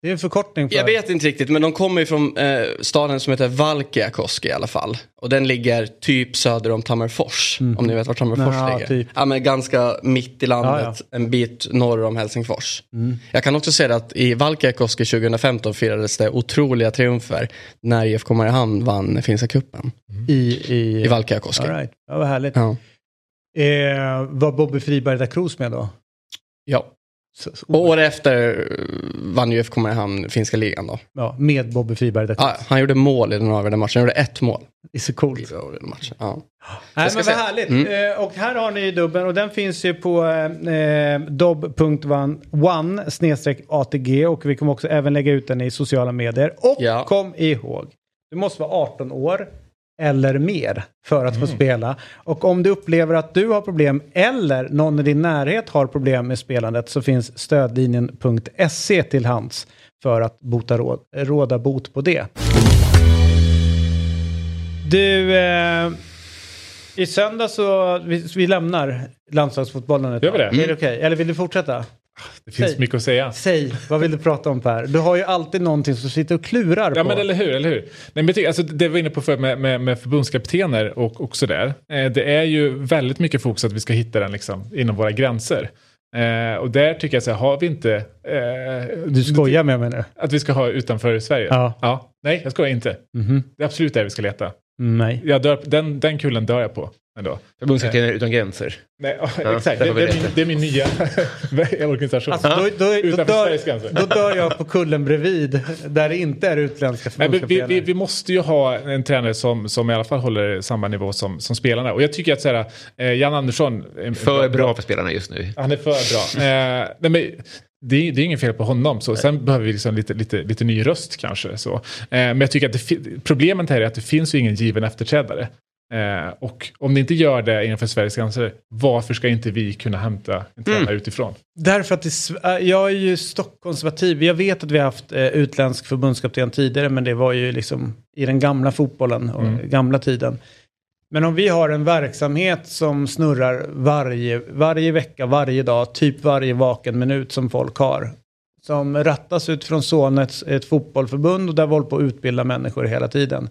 Det är en förkortning för... Jag vet inte riktigt, men de kommer ju från eh, staden som heter Valkeakoski i alla fall. Och den ligger typ söder om Tammerfors, om ni vet var Tammerfors Ja, ligger. typ. Ja, men ganska mitt i landet, Ja, Mm. en bit norr om Helsingfors. Jag kan också säga att i Valkeakoski 2015 firades det otroliga triumfer när IFK Mariehamn vann Finska cupen. I, i, I Valkeakoski. All right. Ja, vad härligt. Ja. Eh, var Bobby Friberg da Cruz med då? ja. Så, så, Och året efter eh, vann ju IFK Mariehamn finska ligan då. ja, med Bobby Friberg. Ja, han gjorde mål i den avgörande matchen, han gjorde ett mål Det är så i coolt. den avgörande matchen. Ja. Nej, ska men vad härligt. Mm. Eh, och här har ni dubben och den finns ju på eh, dob.one snedstreck ATG och vi kommer också även lägga ut den i sociala medier. Och Ja. kom ihåg, du måste vara 18 år eller mer för att få spela. Och om du upplever att du har problem eller någon i din närhet har problem med spelandet så finns stödlinjen.se till hands för att bota råd, råda bot på det. Du, eh, i söndag så vi, vi lämnar landslagsfotbollen ett Gör vi det? Är det okej? Eller vill du fortsätta? Det finns Säg. mycket att säga. Säg, vad vill du prata om Per? Du har ju alltid någonting som sitter och klurar Ja på. men eller hur, eller hur. Nej, men alltså, det vi var inne på förut med, med, med förbundskaptener och, och sådär. Eh, det är ju väldigt mycket fokus att vi ska hitta den liksom, inom våra gränser. Eh, och där tycker jag så här, har vi inte... Eh, Du skojar med mig nu? Att vi ska ha utanför Sverige? Ja. Nej, jag skojar inte. Mhm. Det är absolut där vi ska leta. Nej. Jag dör, den, den kullen dör jag på ändå. Förbundskaptener utan gränser. Nej, ja, Ja, exakt. Det, det, är min, det är min nya [LAUGHS] organisation. Alltså, då, då, då, dör, då dör jag på kullen bredvid där det inte är utländska men vi, vi, förbundskaptener. vi måste ju ha en tränare som, som i alla fall håller samma nivå som, som spelarna. Och jag tycker att så här, eh, Jan Andersson... För bra för spelarna just nu. Han är för bra. [LAUGHS] Eh, nej, men, det, är, det är ingen fel på honom. Så. Sen behöver vi liksom lite, lite, lite ny röst kanske. Så. Eh, men jag tycker att det, problemet här är att det finns ju ingen given efterträdare. Eh, och om det inte gör det innanför Sveriges gränser, varför ska inte vi kunna hämta en tränare utifrån? Därför att det, äh, jag är ju stockkonservativ. Jag vet att vi har haft eh, utländsk förbundskapten tidigare, men det var ju liksom i den gamla fotbollen och Mm. gamla tiden. Men om vi har en verksamhet som snurrar varje, varje vecka, varje dag, typ varje vaken minut som folk har. Som rattas utifrån Sonets ett fotbollförbund och där vi håller på att utbilda människor hela tiden.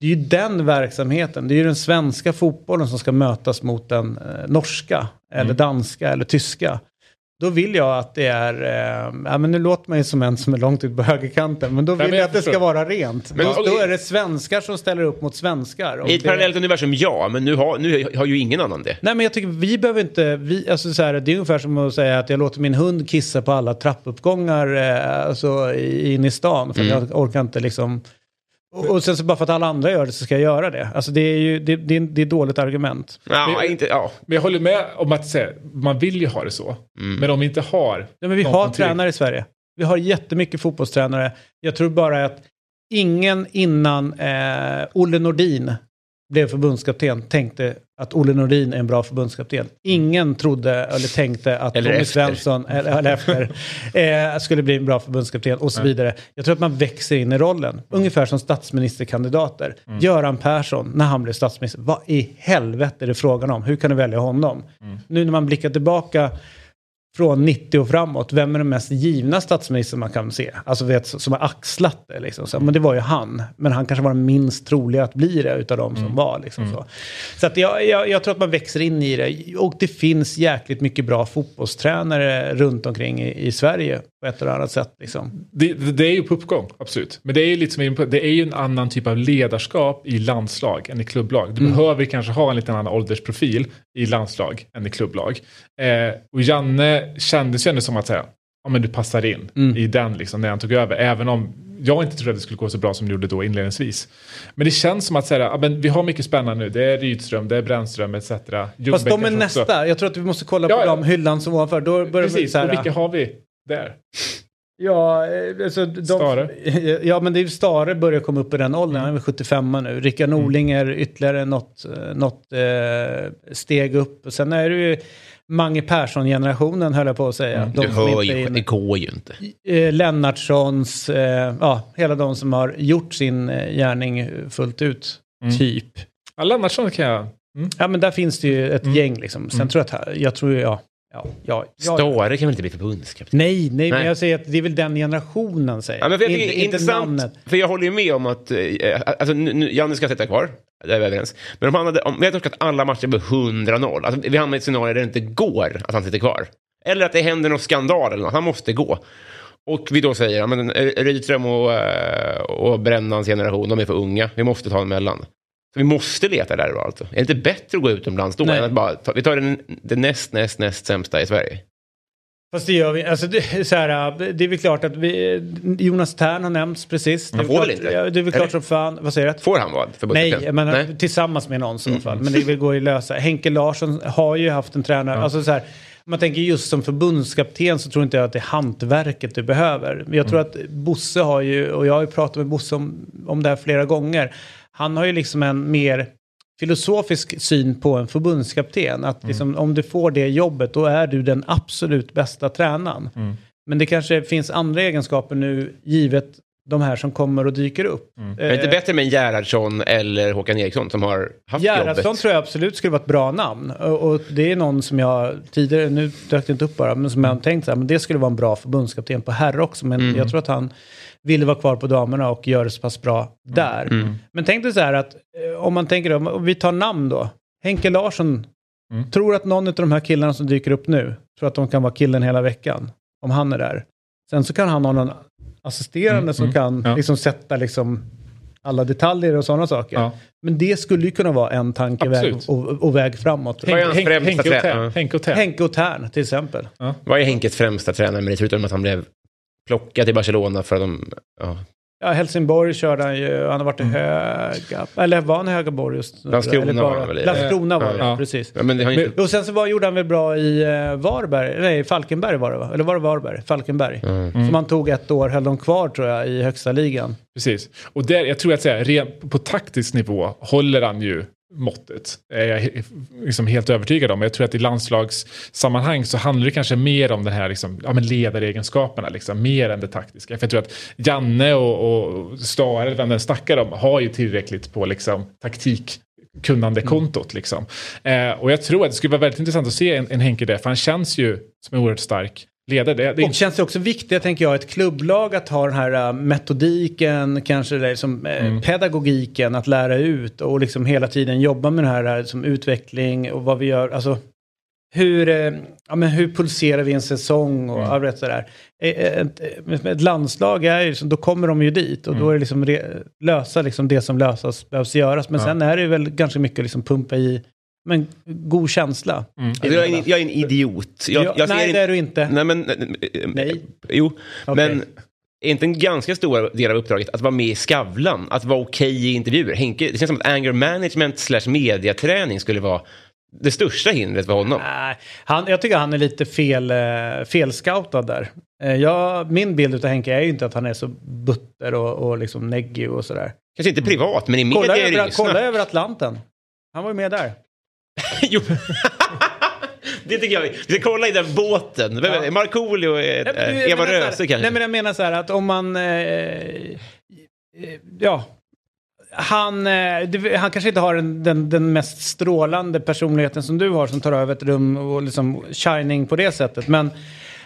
Det är ju den verksamheten, det är ju den svenska fotbollen som ska mötas mot den eh, norska, eller danska eller tyska. Då vill jag att det är, eh, ja men nu låter man ju som en som är långt ut på [LAUGHS] högerkanten, men då vill men jag jag att det ska vara rent. Men- då, då är det svenskar som ställer upp mot svenskar. I ett det- parallellt universum, ja. Men nu har, nu har ju ingen annan det. Nej men jag tycker vi behöver inte, vi, alltså så här, det är ungefär som att säga att jag låter min hund kissa på alla trappuppgångar eh, alltså, i- in i stan. För Mm. jag orkar inte liksom. Och, och sen så bara för att alla andra gör det så ska jag göra det. Alltså det är ju, det, det, är- det är ett dåligt argument. Ja, Men- inte, ja. Men jag håller med om att säga, man vill ju ha det så. Men om vi inte har... Ja, men vi har tränare i Sverige. Vi har jättemycket fotbollstränare. Jag tror bara att ingen innan eh, Olle Nordin blev förbundskapten tänkte att Olle Nordin är en bra förbundskapten. Ingen trodde eller tänkte att Eller Tommy efter. Svensson eller, eller [LAUGHS] efter eh, skulle bli en bra förbundskapten och så vidare. Jag tror att man växer in i rollen. Ungefär som statsministerkandidater. Mm. Göran Persson, när han blev statsminister, vad i helvete är det frågan om? Hur kan du välja honom? Mm. Nu när man blickar tillbaka från 90 och framåt, vem är den mest givna statsministern man kan se? Alltså vet, som har axlat det liksom. Så, men det var ju han. Men han kanske var den minst troliga att bli det utav de som var. Liksom, så så att jag, jag, jag tror att man växer in i det. Och det finns jäkligt mycket bra fotbollstränare runt omkring i, i Sverige på ett eller annat sätt. Liksom. Det, det är ju på uppgång, absolut. Men det är ju lite som jag är inne på, det är ju en annan typ av ledarskap i landslag än i klubblag. Du behöver kanske ha en liten annan åldersprofil i landslag än i klubblag. Eh, och Janne kändes ju ändå som att säga, ja men du passar in i den liksom när han tog över. Även om jag inte trodde att det skulle gå så bra som det gjorde då inledningsvis. Men det känns som att här, ja, men vi har mycket spännande nu. Det är Rydström, det är Brännström etc. Fast Ljungberg de är nästa. också. Jag tror att vi måste kolla på Ja, ja. dem, hyllan som ovanför. Då börjar vi Precis, så här, och vilka har vi där? Ja, eh, alltså de, Stare. [LAUGHS] Ja, men det är ju Stare börjar komma upp i den åldern. Han är väl 75 nu. Rickard Norling är ytterligare något, eh, något eh, steg upp. Och sen är det ju Mange Persson-generationen höll jag på att säga. De Du hör ju, det går ju inte. Eh, Lennartssons, eh, ja, hela de som har gjort sin eh, gärning fullt ut. Mm. Typ. Ja, Lennartsson kan jag... Ja, men där finns det ju ett Mm. gäng liksom. Sen tror jag att, jag tror ju, ja. Ja, ja, ja. Stare kan väl inte bli förbundskapten? Nej, nej, men Nej. jag säger att det är väl den generationen säger Ja, men för jag Inte- intressant, namnet. för jag håller ju med om att, eh, alltså, nu, nu, Janne ska sätta kvar, där är vi överens. Men om han hade, om vi hade torskat alla matcher med 100-0, alltså, vi hamnar i ett scenario där det inte går att han sitter kvar. Eller att det händer någon skandal eller något, han måste gå. Och vi då säger, ja, men eh, Rydström och, eh, och Brännans generation, de är för unga, vi måste ta en mellan. Så vi måste leta där då alltså. Är det inte bättre att gå utomlands då Nej. än att bara ta, vi tar den, det näst, näst, näst sämsta i Sverige? Fast det gör vi. Alltså det, är så här, det är väl klart att vi, Jonas Tern har nämnts precis. Han får klart, väl inte? Det är väl Eller? klart som fan. Vad säger du? Får han vara Nej, menar, Nej. Mm. tillsammans med någon i så fall. Men det vill gå att lösa. Henke Larsson har ju haft en tränare. Alltså så här, man tänker just som förbundskapten så tror inte jag att det är hantverket du behöver. Men jag tror Mm. att Bosse har ju, och jag har ju pratat med Bosse om, om det här flera gånger. Han har ju liksom en mer filosofisk syn på en förbundskapten. Att Mm. liksom, om du får det jobbet då är du den absolut bästa tränaren. Mm. Men det kanske finns andra egenskaper nu givet de här som kommer och dyker upp. Är det inte Eh, bättre med en Gerhardsson eller Håkan Eriksson som har haft Gerhardsson jobbet? tror jag absolut skulle vara ett bra namn. Och, och det är någon som jag tidigare, nu dök det inte upp bara, men som jag har tänkt så här, men det skulle vara en bra förbundskapten på herr också. Men Mm. jag tror att han ville vara kvar på damerna och göra det så pass bra där. Mm. Men tänk dig så här att eh, om man tänker, om vi tar namn då. Henke Larsson, Mm. tror att någon av de här killarna som dyker upp nu, tror att de kan vara killen hela veckan. Om han är där. Sen så kan han ha någon assisterande Mm, som mm, kan ja. liksom sätta liksom alla detaljer och sådana saker. Ja. Men det skulle ju kunna vara en tankeväg och, och väg framåt. Henke, och Tern. ja. Henke och till exempel. Vad är Henkes främsta tränare med det, förutom att han blev plockad till Barcelona för att de... Ja. Ja, Helsingborg körde han ju, han har varit i Höga, eller var han i Högaborg just nu? Landskrona var han väl i? Landskrona var det, Ja. precis. Ja, men det inte... Och sen så var, gjorde han väl bra i eh, Varberg, nej Falkenberg var det va? Eller var det Varberg? Falkenberg. Mm. Som han tog ett år, höll de kvar tror jag i högsta ligan. Precis. Och där, jag tror att säga, på taktisk nivå håller han ju måttet. Är jag liksom helt övertygad om. Jag tror att i landslagssammanhang så handlar det kanske mer om den här liksom, ja, men ledaregenskaperna. Liksom, mer än det taktiska. För jag tror att Janne och, och Stare, vem den snackar om, har ju tillräckligt på liksom, taktik kunnande kontot. Liksom. Eh, och jag tror att det skulle vara väldigt intressant att se en, en Henke där, för han känns ju som en oerhört stark ledare. Det, det, Och känns det också viktigt, tänker jag, ett klubblag att ha den här äh, metodiken, kanske det som, äh, Mm. pedagogiken, att lära ut och liksom hela tiden jobba med det här äh, som utveckling och vad vi gör. Alltså, hur, ja, men hur pulserar vi en säsong och Mm. mm. rätt sådär. Ett, ett, landslag, är ju, liksom- då kommer de ju dit och då är det liksom re, lösa liksom det som lösas behövs göras. Men Mm. Ja. sen är det väl ganska mycket liksom pumpa i men, god känsla. Mm. Alltså, jag, är en, jag är en idiot. Jag, Ja, jag ser nej, in- det är du inte. Nej, men... Nej. Jo, Okej. men... Är inte en ganska stor del av uppdraget att vara med i Skavlan? Att vara okej i intervjuer? Henke, det känns som att anger management slash mediaträning skulle vara det största hindret för honom. Nej, han, jag tycker han är lite fel, eh, felscoutad där. Eh, jag, min bild av Henke är ju inte att han är så butter och, och liksom neggig och sådär. Kanske inte privat, men i media Kolla är det över, ju kolla snack. över Atlanten. Han var ju med där. [LAUGHS] Jo. det tycker jag. Vi ska kolla i den båten. Vem det? Markoolio eh, Eva Röse kanske? Nej men jag menar så här att om man... Eh, eh, ja. Han, eh, han kanske inte har den, den, den mest strålande personligheten som du har som tar över ett rum och liksom shining på det sättet. Men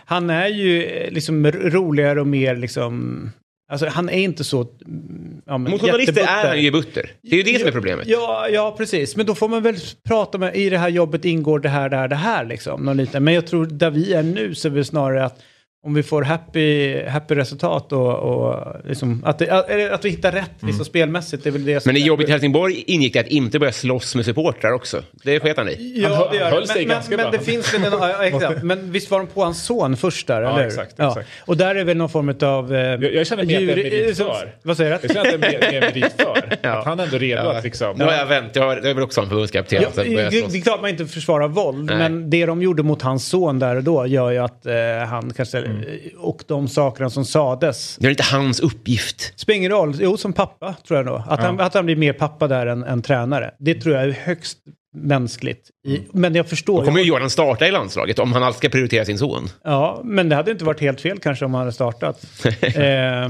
han är ju eh, liksom roligare och mer liksom... Alltså han är inte så... mm, Ja, men Mot journalister är han ju butter. Det är ju det som är problemet. Ja, ja, precis. Men då får man väl prata med, i det här jobbet ingår det här, det här, det här liksom. Någon liten. Men jag tror där vi är nu så är det snarare att om vi får happy, happy resultat och, och liksom, att, det, att, att vi hittar rätt liksom, spelmässigt. Det är väl det Men i jobbet i Helsingborg ingick det att inte börja slåss med supportrar också. Det sket han i. Han Ja, hö- det gör höll det. sig men, ganska men bra. det finns väl en, ja, exakt. [LAUGHS] Men visst var de på hans son först där, eller hur? exakt, exakt. Och där är väl någon form av... Eh, Jag, jag känner mer att det är djur- merit för. Vad säger Jag du? känner att det är mer, mer merit för. [LAUGHS] Ja. Att han är ändå redo Ja. att liksom... Nu har jag vänt, jag, har, jag är väl också en förbundskapten. Ja, det, det är klart man inte försvarar våld, Nej. men det de gjorde mot hans son där och då gör ju att eh, han kanske... Mm. Och de sakerna som sades. Det är inte hans uppgift. Spelar ingen roll, jo som pappa tror jag nog. Att, han, att han blir mer pappa där än, än tränare. Det tror jag är högst mänskligt. I, men jag förstår. Då kommer ju Jordan starta i landslaget om han alltid ska prioritera sin son. Ja, men det hade inte varit helt fel kanske om han hade startat. [LAUGHS] eh,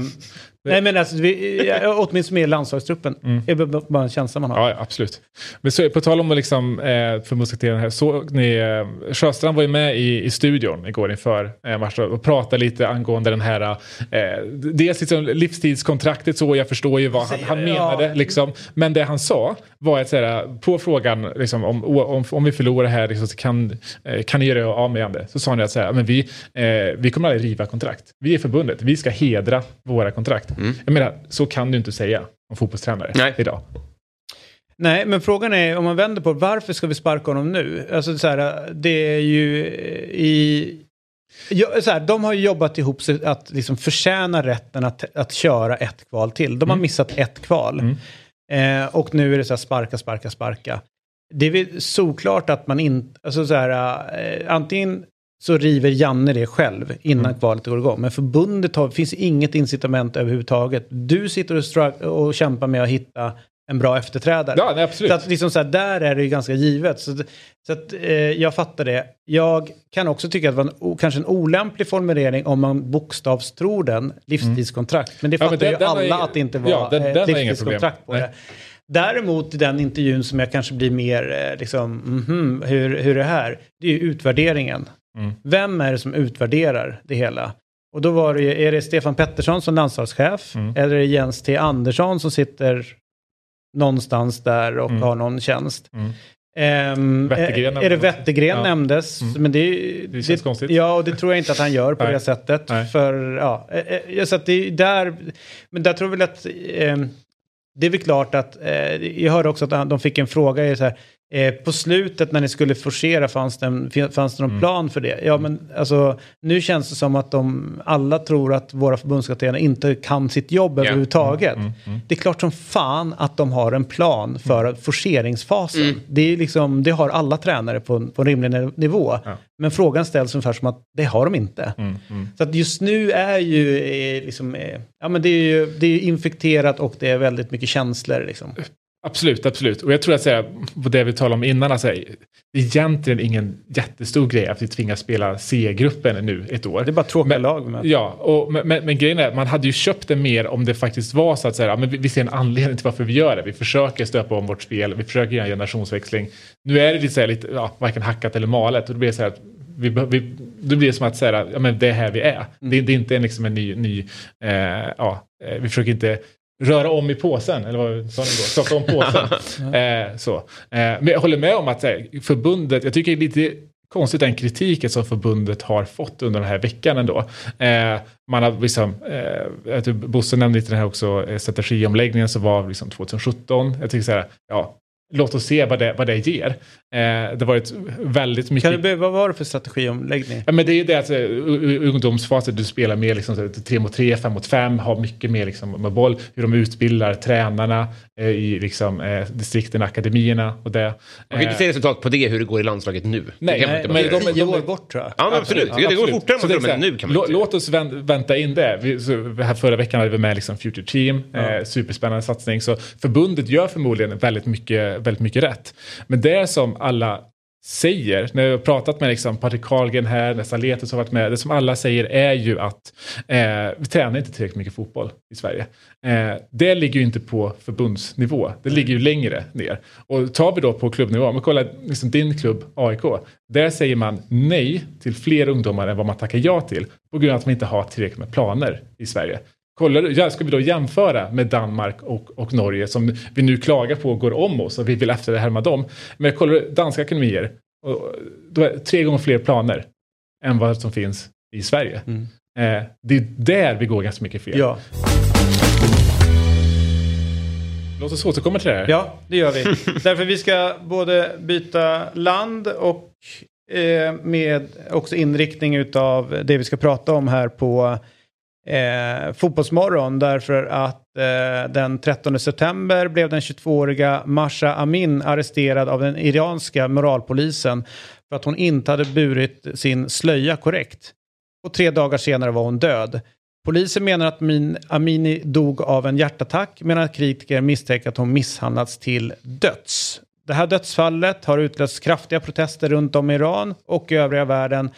nej, men alltså, vi, ja, [LAUGHS] åtminstone med landslagstruppen. Det är bara- en känsla man har. Mm. Ja, ja, absolut. Men så, på tal om liksom, eh, förbundskaptenen här, såg ni, eh, Sjöstrand var ju med i, i studion igår inför eh, matchen och pratade lite angående den här, eh, dels liksom livstidskontraktet så, jag förstår ju vad han, han Ja. menade liksom, men det han sa var att här, på frågan liksom, om, om, om vi förlorar här liksom, så kan, eh, kan ni göra av med det? Så sa han att här, men vi, eh, vi kommer aldrig riva kontrakt. Vi är förbundet, vi ska hedra våra kontrakt. Jag menar, så kan du inte säga om fotbollstränare Nej. idag. Nej, men frågan är om man vänder på varför ska vi sparka honom nu? Alltså så här, det är ju eh, i... Ja, så här, de har ju jobbat ihop sig att liksom förtjäna rätten att, att köra ett kval till. De har missat ett kval. Eh, och nu är det så här sparka, sparka, sparka. Det är väl såklart att man inte... Alltså så här, eh, antingen så river Janne det själv innan kvalet går igång. Men förbundet har, finns inget incitament överhuvudtaget. Du sitter och, strug- och kämpar med att hitta en bra efterträdare. Ja, nej, absolut. Så att liksom så här, där är det ju ganska givet. Så, så att eh, jag fattar det. Jag kan också tycka att det var en, kanske en olämplig formulering om man bokstavstror den, livstidskontrakt. Men det Ja, fattar den- ju den alla ju- att det inte var ja, den- eh, livstidskontrakt på problem. det. Däremot i den intervjun som jag kanske blir mer eh, liksom, mhm, hur, hur är det här? Det är ju utvärderingen. Mm. Vem är det som utvärderar det hela? Och då var det ju, är det Stefan Pettersson som landslagschef? Mm. Eller är det Jens T. Andersson som sitter någonstans där och Mm. har någon tjänst? Ehm, Wettergren är, är det. Wettergren Ja. nämndes? Mm. Men det, Det känns konstigt. Ja, och det tror jag inte att han gör på det sättet. Nej. För, ja, eh, eh, så att det är där, men där tror jag väl att ehm, det är väl klart att, eh, jag hörde också att de fick en fråga, så här, eh, på slutet när ni skulle forcera, fanns det, en, fanns det någon Mm. plan för det? Ja, men alltså, nu känns det som att de alla tror att våra förbundskaptener inte kan sitt jobb överhuvudtaget. Mm, mm. Det är klart som fan att de har en plan för forceringsfasen. Mm. Det, är liksom, det har alla tränare på, en- på en rimlig ni- nivå. Ja. Men frågan ställs ungefär som att det har de inte. Mm, mm. Så att just nu är ju eh, liksom, eh, ja men det är ju det är infekterat och det är väldigt mycket känslor liksom. Absolut, absolut. Och jag tror att säga, på det vi talade om innan, alltså, det är egentligen ingen jättestor grej att vi tvingas spela C-gruppen nu ett år. Det är bara tråkiga Men- lag. Med. Ja, och, men, men, men grejen är, man hade ju köpt det mer om det faktiskt var så att säga, men vi, vi ser en anledning till varför vi gör det. Vi försöker stöpa om vårt spel, vi försöker göra en generationsväxling. Nu är det lite, så här, lite ja, varken hackat eller malet. Och då blir det så här att vi, vi, då blir det som att säga, ja, men det är här vi är. Det, det är inte en, liksom en ny, ny eh, ja, eh, vi försöker inte röra om i påsen, eller vad sa ni då? Stoppa om påsen. [LAUGHS] eh, så. Eh, men jag håller med om att eh, förbundet, jag tycker det är lite konstigt den kritiken som förbundet har fått under den här veckan ändå. Eh, man har liksom, eh, Bosse nämnde lite den här också, eh, strategiomläggningen som var liksom 2017. Jag tycker så här, ja, låt oss se vad det, vad det ger. Eh, det var ett väldigt mycket... Kan du, be- vad var det för strategiomläggning? Ja, men det är ju det att eh, u- u- ungdomsfasen, du spelar mer liksom, tre mot tre, fem mot fem, har mycket mer liksom, med boll, hur de utbildar tränarna eh, i liksom, eh, distrikten, akademierna och det. Man kan ju Eh, inte se resultat på det hur det går i landslaget nu. Nej, man nej, inte men de- Tio de- år bort tror jag. Ja, men absolut. Ja, det går absolut. fortare än det är men nu kan man lå- inte. Låt oss vän- vänta in det. Vi, så, här förra veckan hade vi med liksom Future Team, eh, superspännande satsning. Så förbundet gör förmodligen väldigt mycket, väldigt mycket rätt. Men det som alla säger, när jag har pratat med liksom Patrik Karlgren här, när Saletus har varit med, det som alla säger är ju att eh, vi tränar inte tillräckligt mycket fotboll i Sverige. Eh, det ligger ju inte på förbundsnivå, det ligger ju längre ner. Och tar vi då på klubbnivå, om vi kollar liksom din klubb AIK, där säger man nej till fler ungdomar än vad man tackar ja till på grund av att man inte har tillräckligt med planer i Sverige. Kollar, ja, ska vi då jämföra med Danmark och, och Norge som vi nu klagar på går om oss och vi vill efterhärma dem. Men kollar du danska ekonomier, och då är tre gånger fler planer än vad som finns i Sverige. Mm. Eh, det är där vi går ganska mycket fel. Ja. Låt oss återkomma till det här. Ja, det gör vi. [LAUGHS] Därför vi ska både byta land och eh, med också inriktning utav det vi ska prata om här på eh, Fotbollsmorgon. Därför att eh, den 13 september blev den 22-åriga Masha Amin arresterad av den iranska moralpolisen för att hon inte hade burit sin slöja korrekt. Och tre dagar senare var hon död. Polisen menar att Min Amini dog av en hjärtattack medan kritiker misstänker att hon misshandlats till döds. Det här dödsfallet har utlöst kraftiga protester runt om i Iran och i övriga världen.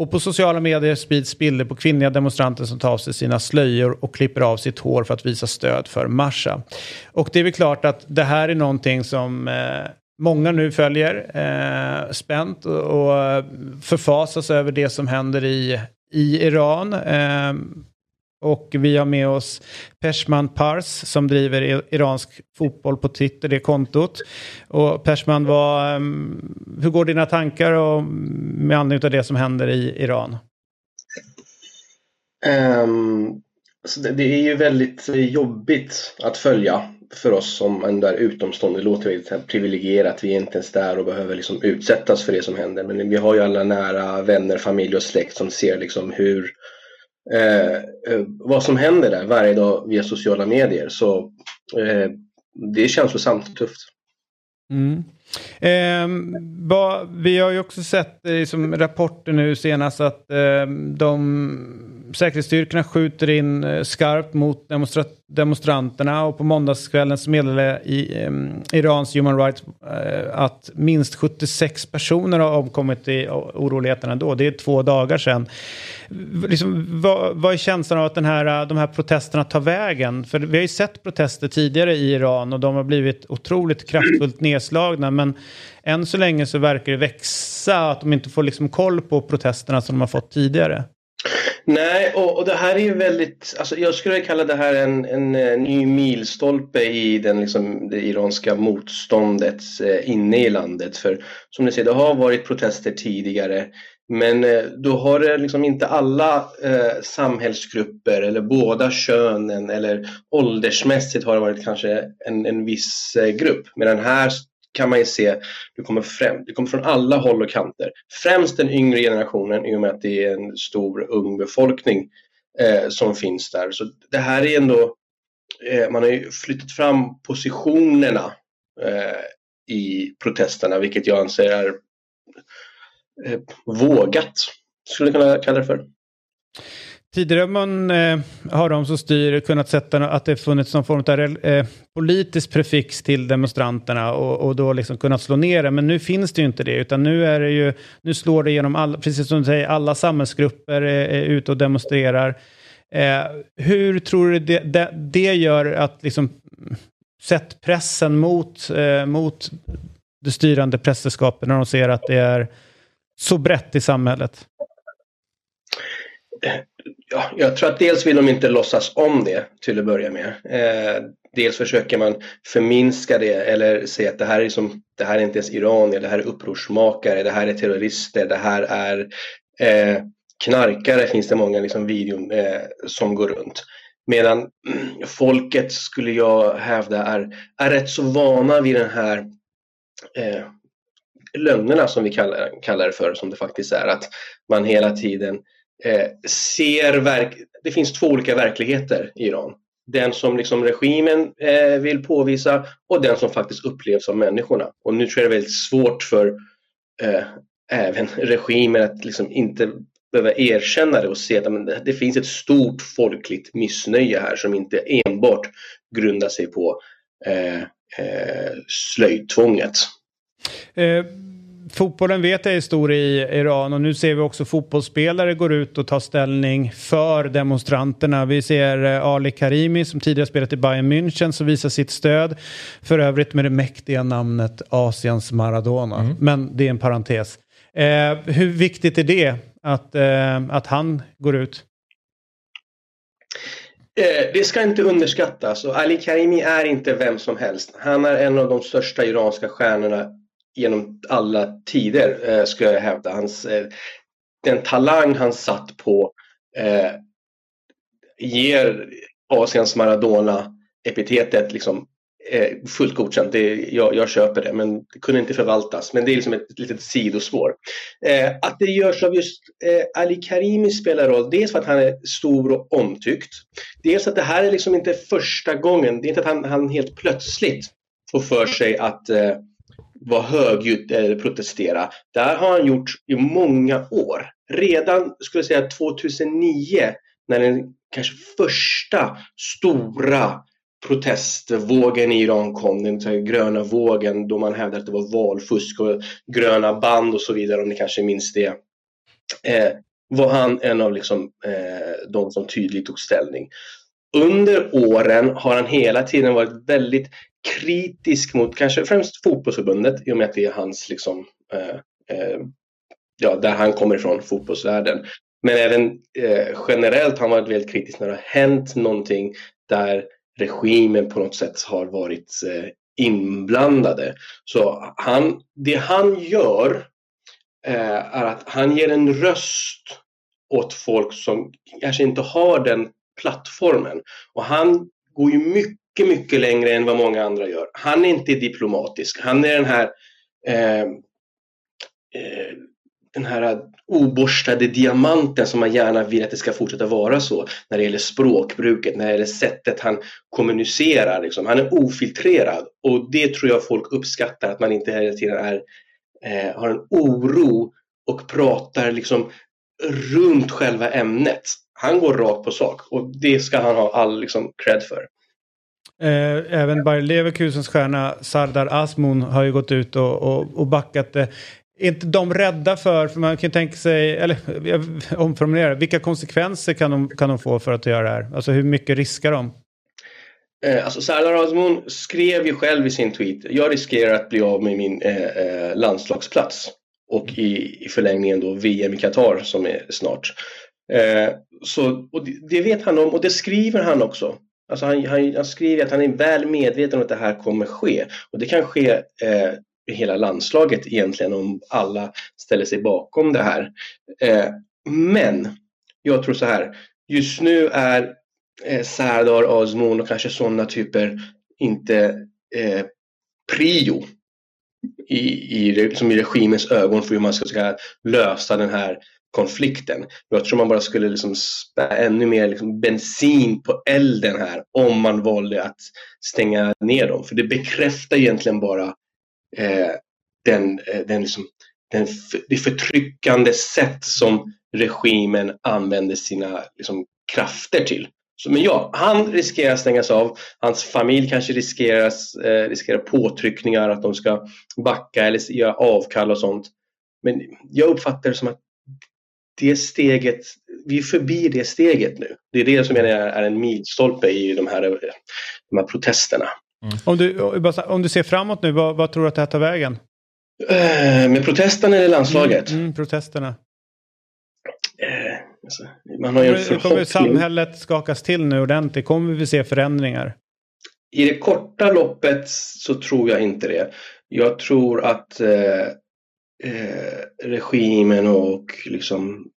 Och på sociala medier sprids bilder på kvinnliga demonstranter som tar av sig sina slöjor och klipper av sitt hår för att visa stöd för Masha. Och det är väl klart att det här är någonting som eh, många nu följer eh, spänt och, och förfasas över det som händer i, i Iran. Eh, och vi har med oss Peshman Pars som driver iransk fotboll på Twitter, det kontot. Och Peshman, vad, ehm, hur går dina tankar och, mm, med anledning av det som händer i Iran? Um, så det, det är ju väldigt eh, jobbigt att följa för oss som ändå är utomstående. Det låter väldigt privilegierat. Vi är inte ens där och behöver liksom utsättas för det som händer. Men vi har ju alla nära vänner, familj och släkt som ser liksom hur Eh, eh, vad som händer där varje dag via sociala medier. Så eh, det är känslosamt och tufft. Mm. Eh, ba, vi har ju också sett eh, som rapporter nu senast att eh, de säkerhetsstyrkorna skjuter in eh, skarpt mot demonstra- demonstranterna och på måndagskvällen så meddelade i, ehm, Irans Human Rights eh, att minst 76 personer har omkommit i oroligheterna då. Det är två dagar sedan. Liksom, vad, vad är känslan av att den här, de här protesterna tar vägen? För vi har ju sett protester tidigare i Iran och de har blivit otroligt kraftfullt [CLEARS THROAT] nedslagna. Men än så länge så verkar det växa, att de inte får liksom koll på protesterna som de har fått tidigare. Nej, och, och det här är ju väldigt, alltså jag skulle kalla det här en, en, en ny milstolpe i den, liksom, det iranska motståndet eh, inne i landet. För som ni ser, det har varit protester tidigare. Men eh, då har det liksom inte alla eh, samhällsgrupper eller båda könen eller åldersmässigt har det varit kanske en, en viss eh, grupp. Medan här kan man ju se, du kommer, främ, du kommer från alla håll och kanter. Främst den yngre generationen i och med att det är en stor ung befolkning eh, som finns där. Så det här är ändå, eh, man har ju flyttat fram positionerna eh, i protesterna vilket jag anser är eh, vågat, skulle jag kunna kalla det för. Tidigare man, eh, har de som styr kunnat sätta att det funnits någon form av eh, politisk prefix till demonstranterna och, och då liksom kunnat slå ner det. Men nu finns det ju inte det, utan nu är det ju, nu slår det genom alla, precis som du säger, alla samhällsgrupper är, är ute och demonstrerar. Eh, hur tror du det, det, det gör att liksom sätt pressen mot, eh, mot det styrande prästerskapet när de ser att det är så brett i samhället? Ja, jag tror att dels vill de inte låtsas om det till att börja med. Eh, dels försöker man förminska det eller säga att det här är, som, det här är inte ens iranier, det här är upprorsmakare, det här är terrorister, det här är eh, knarkare finns det många liksom, videon eh, som går runt. Medan folket skulle jag hävda är, är rätt så vana vid den här eh, lögnerna som vi kallar, kallar det för, som det faktiskt är. Att man hela tiden Eh, ser verk det finns två olika verkligheter i Iran. Den som liksom regimen eh, vill påvisa och den som faktiskt upplevs av människorna. Och nu tror jag det är väldigt svårt för eh, även [LAUGHS] regimen att liksom inte behöva erkänna det och se att men, det, det finns ett stort folkligt missnöje här som inte enbart grundar sig på eh, eh, slöjtvånget. Eh, fotbollen vet jag är stor i Iran och nu ser vi också fotbollsspelare går ut och tar ställning för demonstranterna. Vi ser eh, Ali Karimi som tidigare spelat i Bayern München som visar sitt stöd. För övrigt med det mäktiga namnet Asiens Maradona. Men det är en parentes. Eh, hur viktigt är det att, eh, att han går ut? Eh, det ska inte underskattas och Ali Karimi är inte vem som helst. Han är en av de största iranska stjärnorna genom alla tider, eh, ska jag hävda. Hans, eh, den talang han satt på eh, ger Asiens Maradona epitetet liksom eh, fullt godkänt. Det, jag, jag köper det, men det kunde inte förvaltas. Men det är liksom ett, ett litet sidospår. Eh, att det görs av just eh, Ali Karimi spelar roll. Dels för att han är stor och omtyckt. Dels att det här är liksom inte första gången. Det är inte att han, han helt plötsligt får för sig att eh, vara högljudd eller protestera. Det här har han gjort i många år. Redan, skulle jag säga, 2009 när den kanske första stora protestvågen i Iran kom, den så här gröna vågen då man hävdade att det var valfusk och gröna band och så vidare om ni kanske minns det. Eh, var han en av liksom, eh, de som tydligt tog ställning. Under åren har han hela tiden varit väldigt kritisk mot kanske främst fotbollsförbundet i och med att det är hans liksom, eh, eh, ja, där han kommer ifrån, fotbollsvärlden. Men även eh, generellt har han varit väldigt kritisk när det har hänt någonting där regimen på något sätt har varit eh, inblandade. Så han, det han gör eh, är att han ger en röst åt folk som kanske inte har den plattformen. Och han går ju mycket, mycket mycket längre än vad många andra gör. Han är inte diplomatisk. Han är den här eh, eh, den här oborstade diamanten som man gärna vill att det ska fortsätta vara så när det gäller språkbruket, när det gäller sättet han kommunicerar. Liksom. Han är ofiltrerad och det tror jag folk uppskattar, att man inte hela tiden är, eh, har en oro och pratar liksom runt själva ämnet. Han går rakt på sak och det ska han ha all liksom, cred för. Eh, även Bayer Leverkusens stjärna Sardar Asmun har ju gått ut och, och, och backat det. Är inte de rädda för, för man kan tänka sig, eller jag omformulerar, vilka konsekvenser kan de, kan de få för att göra det här? Alltså hur mycket riskar de? Eh, alltså Sardar Asmun skrev ju själv i sin tweet, jag riskerar att bli av med min eh, eh landslagsplats och i, i förlängningen då VM i Qatar som är snart. Eh, så, och det, det, vet han om och det skriver han också. Alltså han, han, han, skriver att han är väl medveten om att det här kommer ske. Och det kan ske eh, hela landslaget egentligen om alla ställer sig bakom det här. Eh, men jag tror så här, just nu är eh, Sardar Azmoun och kanske sådana typer inte eh, prio i, i, som i regimens ögon för hur man ska, ska lösa den här konflikten. Jag tror man bara skulle liksom spä ännu mer liksom bensin på elden här om man valde att stänga ner dem. För det bekräftar egentligen bara eh, den, eh, den, liksom, den, det förtryckande sätt som regimen använder sina liksom, krafter till. Så, men ja, han riskerar att stängas av. Hans familj kanske riskerar, eh, riskerar påtryckningar att de ska backa eller göra avkall och sånt. Men jag uppfattar det som att det steget, vi är förbi det steget nu. Det är det som jag är, är en milstolpe i de här, de här protesterna. Mm. Om, du, om du ser framåt nu, vad, vad tror du att det här tar vägen? Uh, med protesterna eller landslaget? Mm, mm, protesterna. Uh, alltså, man har ju kommer, kommer samhället skakas till nu ordentligt? Kommer vi se förändringar? I det korta loppet så tror jag inte det. Jag tror att Eh, regimen och liksom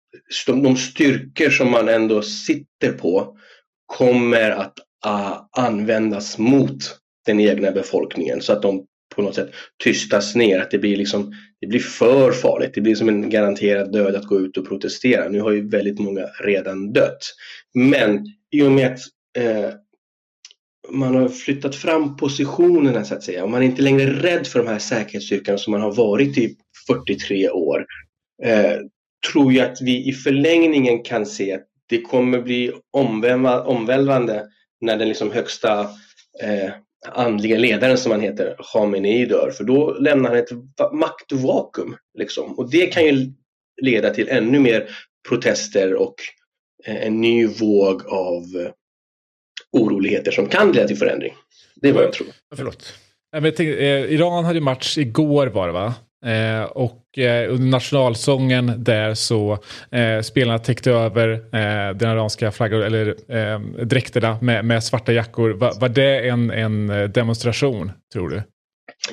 de, de styrkor som man ändå sitter på kommer att ah, användas mot den egna befolkningen så att de på något sätt tystas ner. Att det blir, liksom, det blir för farligt. Det blir som en garanterad död att gå ut och protestera. Nu har ju väldigt många redan dött. Men i och med att eh, man har flyttat fram positionerna så att säga och man är inte längre rädd för de här säkerhetsstyrkorna som man har varit i 43 år. Eh, tror jag att vi i förlängningen kan se att det kommer bli omvälvande när den liksom högsta eh, andliga ledaren som han heter, Khamenei dör. För då lämnar han ett maktvakuum. Liksom. Och det kan ju leda till ännu mer protester och eh, en ny våg av eh, oroligheter som kan leda till förändring. Det är vad jag tror. Förlåt. Jag tänkte, eh, Iran hade match igår var det va? Eh, och eh, under nationalsången där så eh, spelarna täckte över eh, den iranska flaggan, eller eh, dräkterna med, med svarta jackor. Va, var det en, en eh, demonstration, tror du?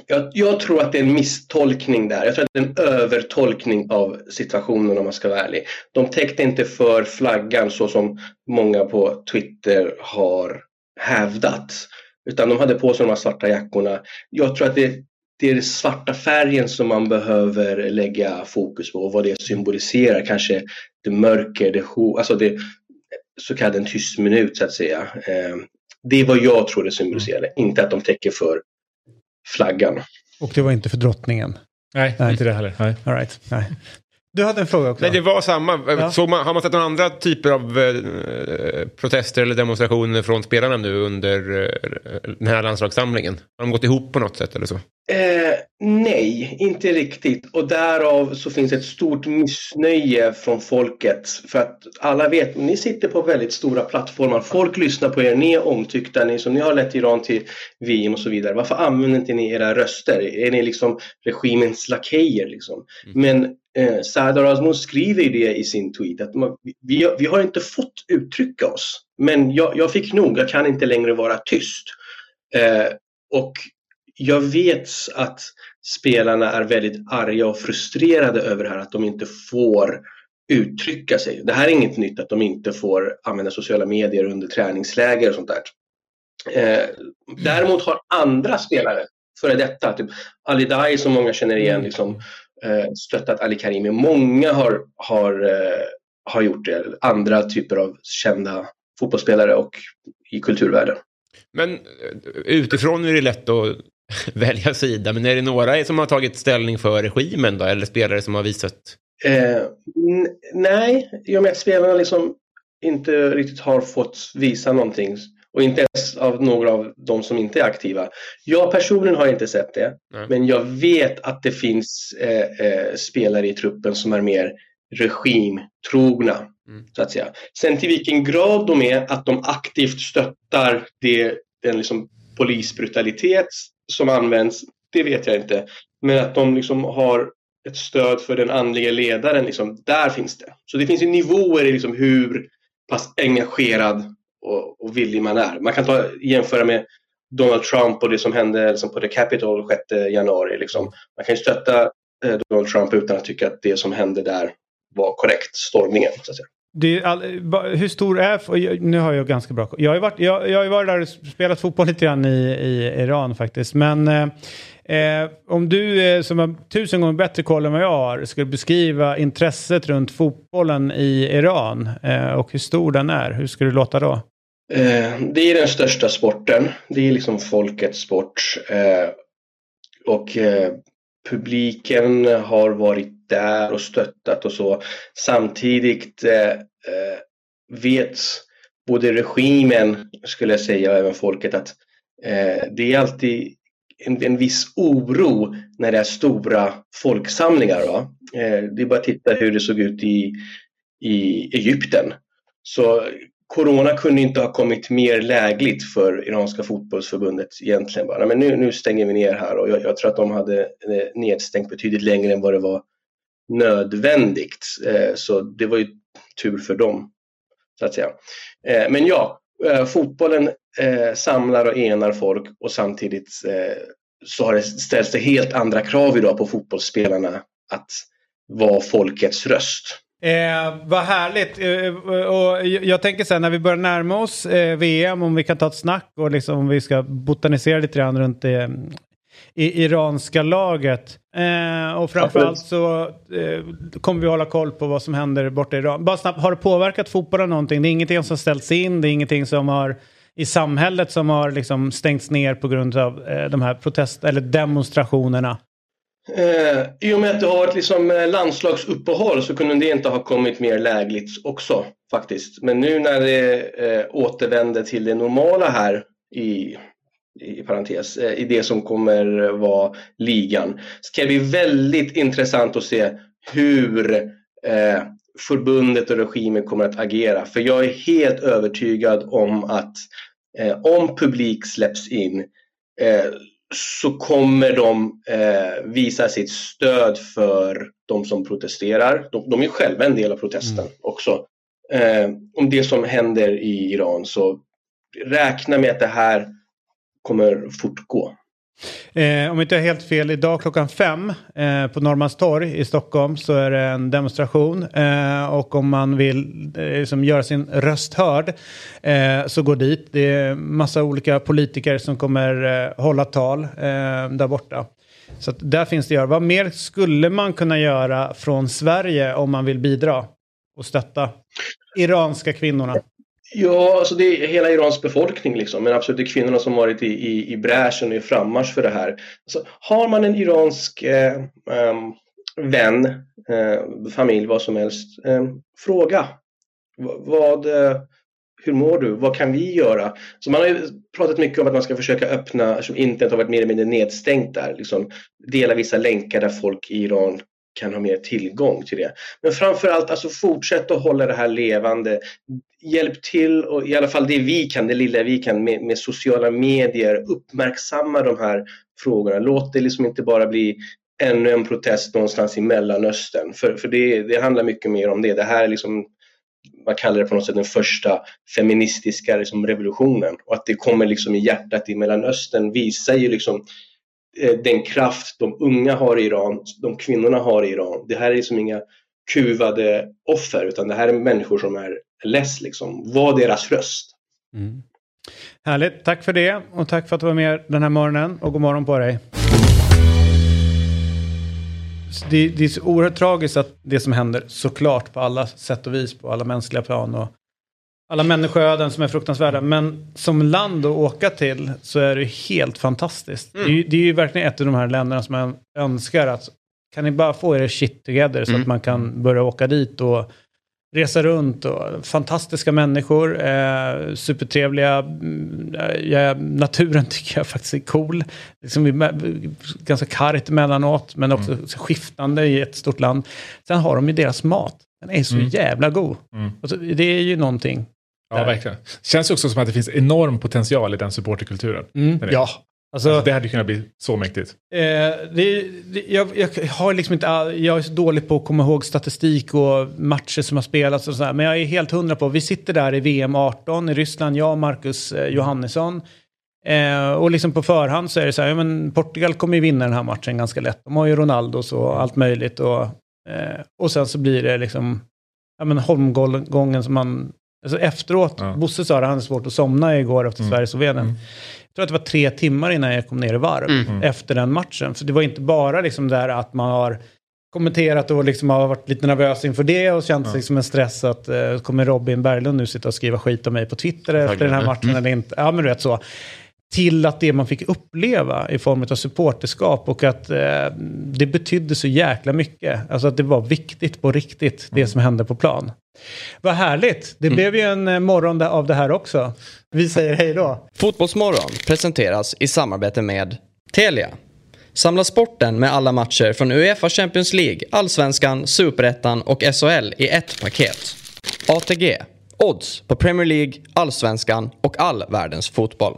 Jag, jag, tror att det är en misstolkning där. Jag tror att det är en övertolkning av situationen om man ska vara ärlig. De täckte inte för flaggan så som många på Twitter har hävdat. Utan de hade på sig de här svarta jackorna. Jag tror att det, det är den svarta färgen som man behöver lägga fokus på och vad det symboliserar. Kanske det mörker, det, alltså det så kallad en tyst minut så att säga. Eh, det är vad jag tror det symboliserade, inte att de täcker för flaggan. Och det var inte för drottningen? Nej, Nej. inte det heller. Nej. All right. Nej. Du hade en fråga också. Nej, det var samma. Ja. Så man, har man sett några andra typer av eh, protester eller demonstrationer från spelarna nu under eh, den här landslagssamlingen? Har de gått ihop på något sätt eller så? Eh, nej, inte riktigt. Och därav så finns ett stort missnöje från folket. För att alla vet, ni sitter på väldigt stora plattformar. Folk lyssnar på er, ni är omtyckta, ni, som ni har lett Iran till VM och så vidare. Varför använder inte ni era röster? Är ni liksom regimens lakejer? Liksom? Mm. Men eh, Sadar Azmoun skriver det i sin tweet att man, vi, vi har inte fått uttrycka oss. Men jag, jag fick nog, jag kan inte längre vara tyst. Eh, och jag vet att spelarna är väldigt arga och frustrerade över det här att de inte får uttrycka sig. Det här är inget nytt att de inte får använda sociala medier under träningsläger och sånt där. Eh, däremot har andra spelare, före detta, typ Ali Dai som många känner igen, liksom, eh, stöttat Ali Karimi. Många har, har, eh, har gjort det. Andra typer av kända fotbollsspelare och i kulturvärlden. Men eh, utifrån är det lätt att [LAUGHS] välja sida, men är det några som har tagit ställning för regimen då, eller spelare som har visat? Eh, nej, i och med att spelarna liksom inte riktigt har fått visa någonting och inte ens av några av de som inte är aktiva. Jag personligen har inte sett det, Nej. men jag vet att det finns eh, eh, spelare i truppen som är mer regimtrogna. Mm. Så att säga. Sen till vilken grad de är att de aktivt stöttar det, den liksom polisbrutalitet som används, det vet jag inte. Men att de liksom har ett stöd för den andliga ledaren, liksom, där finns det. Så det finns ju nivåer i liksom hur pass engagerad och, och villig man är. Man kan ta, jämföra med Donald Trump och det som hände liksom på The Capitol 6 januari. Liksom. Man kan ju stötta eh, Donald Trump utan att tycka att det som hände där var korrekt, stormningen. Så att säga. All, hur stor är... Nu har jag ganska bra Jag har varit, jag, jag har varit där och spelat fotboll lite grann i, i Iran faktiskt. Men eh, eh, om du eh, som har tusen gånger bättre koll än vad jag har skulle beskriva intresset runt fotbollen i Iran eh, och hur stor den är. Hur skulle det låta då? Eh, det är den största sporten. Det är liksom folkets sport. Eh, och eh, publiken har varit där och stöttat och så. Samtidigt eh, eh, vet både regimen, skulle jag säga, och även folket att eh, det är alltid en, en viss oro när det är stora folksamlingar. Va? Eh, det är bara att titta hur det såg ut i, i Egypten. Så Corona kunde inte ha kommit mer lägligt för iranska fotbollsförbundet egentligen. Bara. Men nu, nu stänger vi ner här och jag, jag tror att de hade eh, nedstängt betydligt längre än vad det var nödvändigt. Eh, så det var ju tur för dem. Så att säga. Eh, men ja, eh, fotbollen eh, samlar och enar folk och samtidigt så har det ställts det helt andra krav idag på fotbollsspelarna att vara folkets röst. Eh, vad härligt. Eh, och jag tänker så här när vi börjar närma oss eh, VM om vi kan ta ett snack och liksom om vi ska botanisera lite grann runt det i iranska laget. Eh, och framförallt så eh, kommer vi hålla koll på vad som händer borta i Iran. Bara snabbt, har det påverkat fotbollen någonting? Det är ingenting som ställts in, det är ingenting som har i samhället som har liksom stängts ner på grund av eh, de här protest eller demonstrationerna? Eh, I och med att det har varit liksom eh, landslagsuppehåll så kunde det inte ha kommit mer lägligt också faktiskt. Men nu när det eh, återvänder till det normala här i i parentes, eh, i det som kommer vara ligan. Ska det bli väldigt intressant att se hur eh, förbundet och regimen kommer att agera. För jag är helt övertygad om att om publik släpps in eh, så kommer de eh, visa sitt stöd för de som protesterar. De, de är själva en del av protesten mm. också. Eh, om det som händer i Iran så räkna med att det här kommer fortgå. Eh, om inte jag är helt fel, idag klockan fem eh, på Norrmalmstorg i Stockholm så är det en demonstration. Eh, och om man vill eh, liksom göra sin röst hörd eh, så gå dit. Det är massa olika politiker som kommer eh, hålla tal eh, där borta. Så att där finns det att göra. Vad mer skulle man kunna göra från Sverige om man vill bidra och stötta iranska kvinnorna? Ja, alltså det är hela Irans befolkning liksom, men absolut det är kvinnorna som varit i, i, i bräschen och i frammarsch för det här. Alltså, har man en iransk eh, um, vän, eh, familj, vad som helst, eh, fråga. V vad, eh, hur mår du? Vad kan vi göra? Så man har ju pratat mycket om att man ska försöka öppna, som internet har varit mer eller mindre nedstängt där, liksom, dela vissa länkar där folk i Iran kan ha mer tillgång till det. Men framförallt alltså fortsätt att hålla det här levande. Hjälp till och i alla fall det vi kan, det lilla vi kan med, med sociala medier uppmärksamma de här frågorna. Låt det liksom inte bara bli ännu en protest någonstans i Mellanöstern. För, för det, det handlar mycket mer om det. Det här är liksom man kallar det på något sätt den första feministiska liksom, revolutionen. Och att det kommer liksom i hjärtat i Mellanöstern visar ju liksom eh, Eh, den kraft de unga har i Iran, de kvinnorna har i Iran. Det här är liksom inga kuvade offer utan det här är människor som är less liksom. Var deras röst. Mm. Härligt, tack för det och tack för att du var med den här morgonen och god morgon på dig. Det, det, är så oerhört tragiskt att det som händer såklart på alla sätt och vis på alla mänskliga plan och alla människoöden som är fruktansvärda. Men som land att åka till så är det helt fantastiskt. Mm. Det, är, det, är ju verkligen ett av de här länderna som jag önskar att kan ni bara få er shit together så mm. att man kan börja åka dit och resa runt och fantastiska människor, eh, supertrevliga. Mm, ja, naturen [LAUGHS] tycker jag faktiskt är cool. Liksom, ganska kargt emellanåt, men också mm. skiftande i ett stort land. Sen har de ju deras mat. Den är så mm. jävla god. Mm. Alltså, det är ju någonting. Ja, verkligen. Känns också som att det finns enorm potential i den supporterkulturen. Mm. Ja, Alltså, alltså, det hade kunnat bli så mäktigt. Eh, det, det, jag, jag, har liksom inte jag är så dålig på att komma ihåg statistik och matcher som har spelats och sådär. Men jag är helt hundra på, vi sitter där i VM 18 i Ryssland, jag och Marcus eh, Johannesson. Eh, och liksom på förhand så är det så här, ja, men Portugal kommer ju vinna den här matchen ganska lätt. De har ju Ronaldo och allt möjligt. Och, eh, och sen så blir det liksom, ja men holmgången som man, alltså efteråt, ja. Bosse sa att han hade svårt att somna igår efter mm. Sverige-Slovenien. Mm tror att det var tre timmar innan jag kom ner i varv mm. efter den matchen. För det var inte bara liksom där att man har kommenterat och liksom har varit lite nervös inför det och känt ja. sig som en stress att uh, kommer Robin Berglund nu sitta och skriva skit om mig på Twitter Tack. efter den här matchen mm. eller inte. Ja men du vet så. Till att det man fick uppleva i form av supporterskap och att eh, det betydde så jäkla mycket. Alltså att det var viktigt på riktigt, det mm. som hände på plan. Vad härligt. Det mm. blev ju en eh, morgon av det här också. Vi säger hej då. Fotbollsmorgon presenteras i samarbete med Telia. Samla sporten med alla matcher från Uefa Champions League, Allsvenskan, Superettan och SHL i ett paket. ATG. Odds på Premier League, Allsvenskan och all världens fotboll.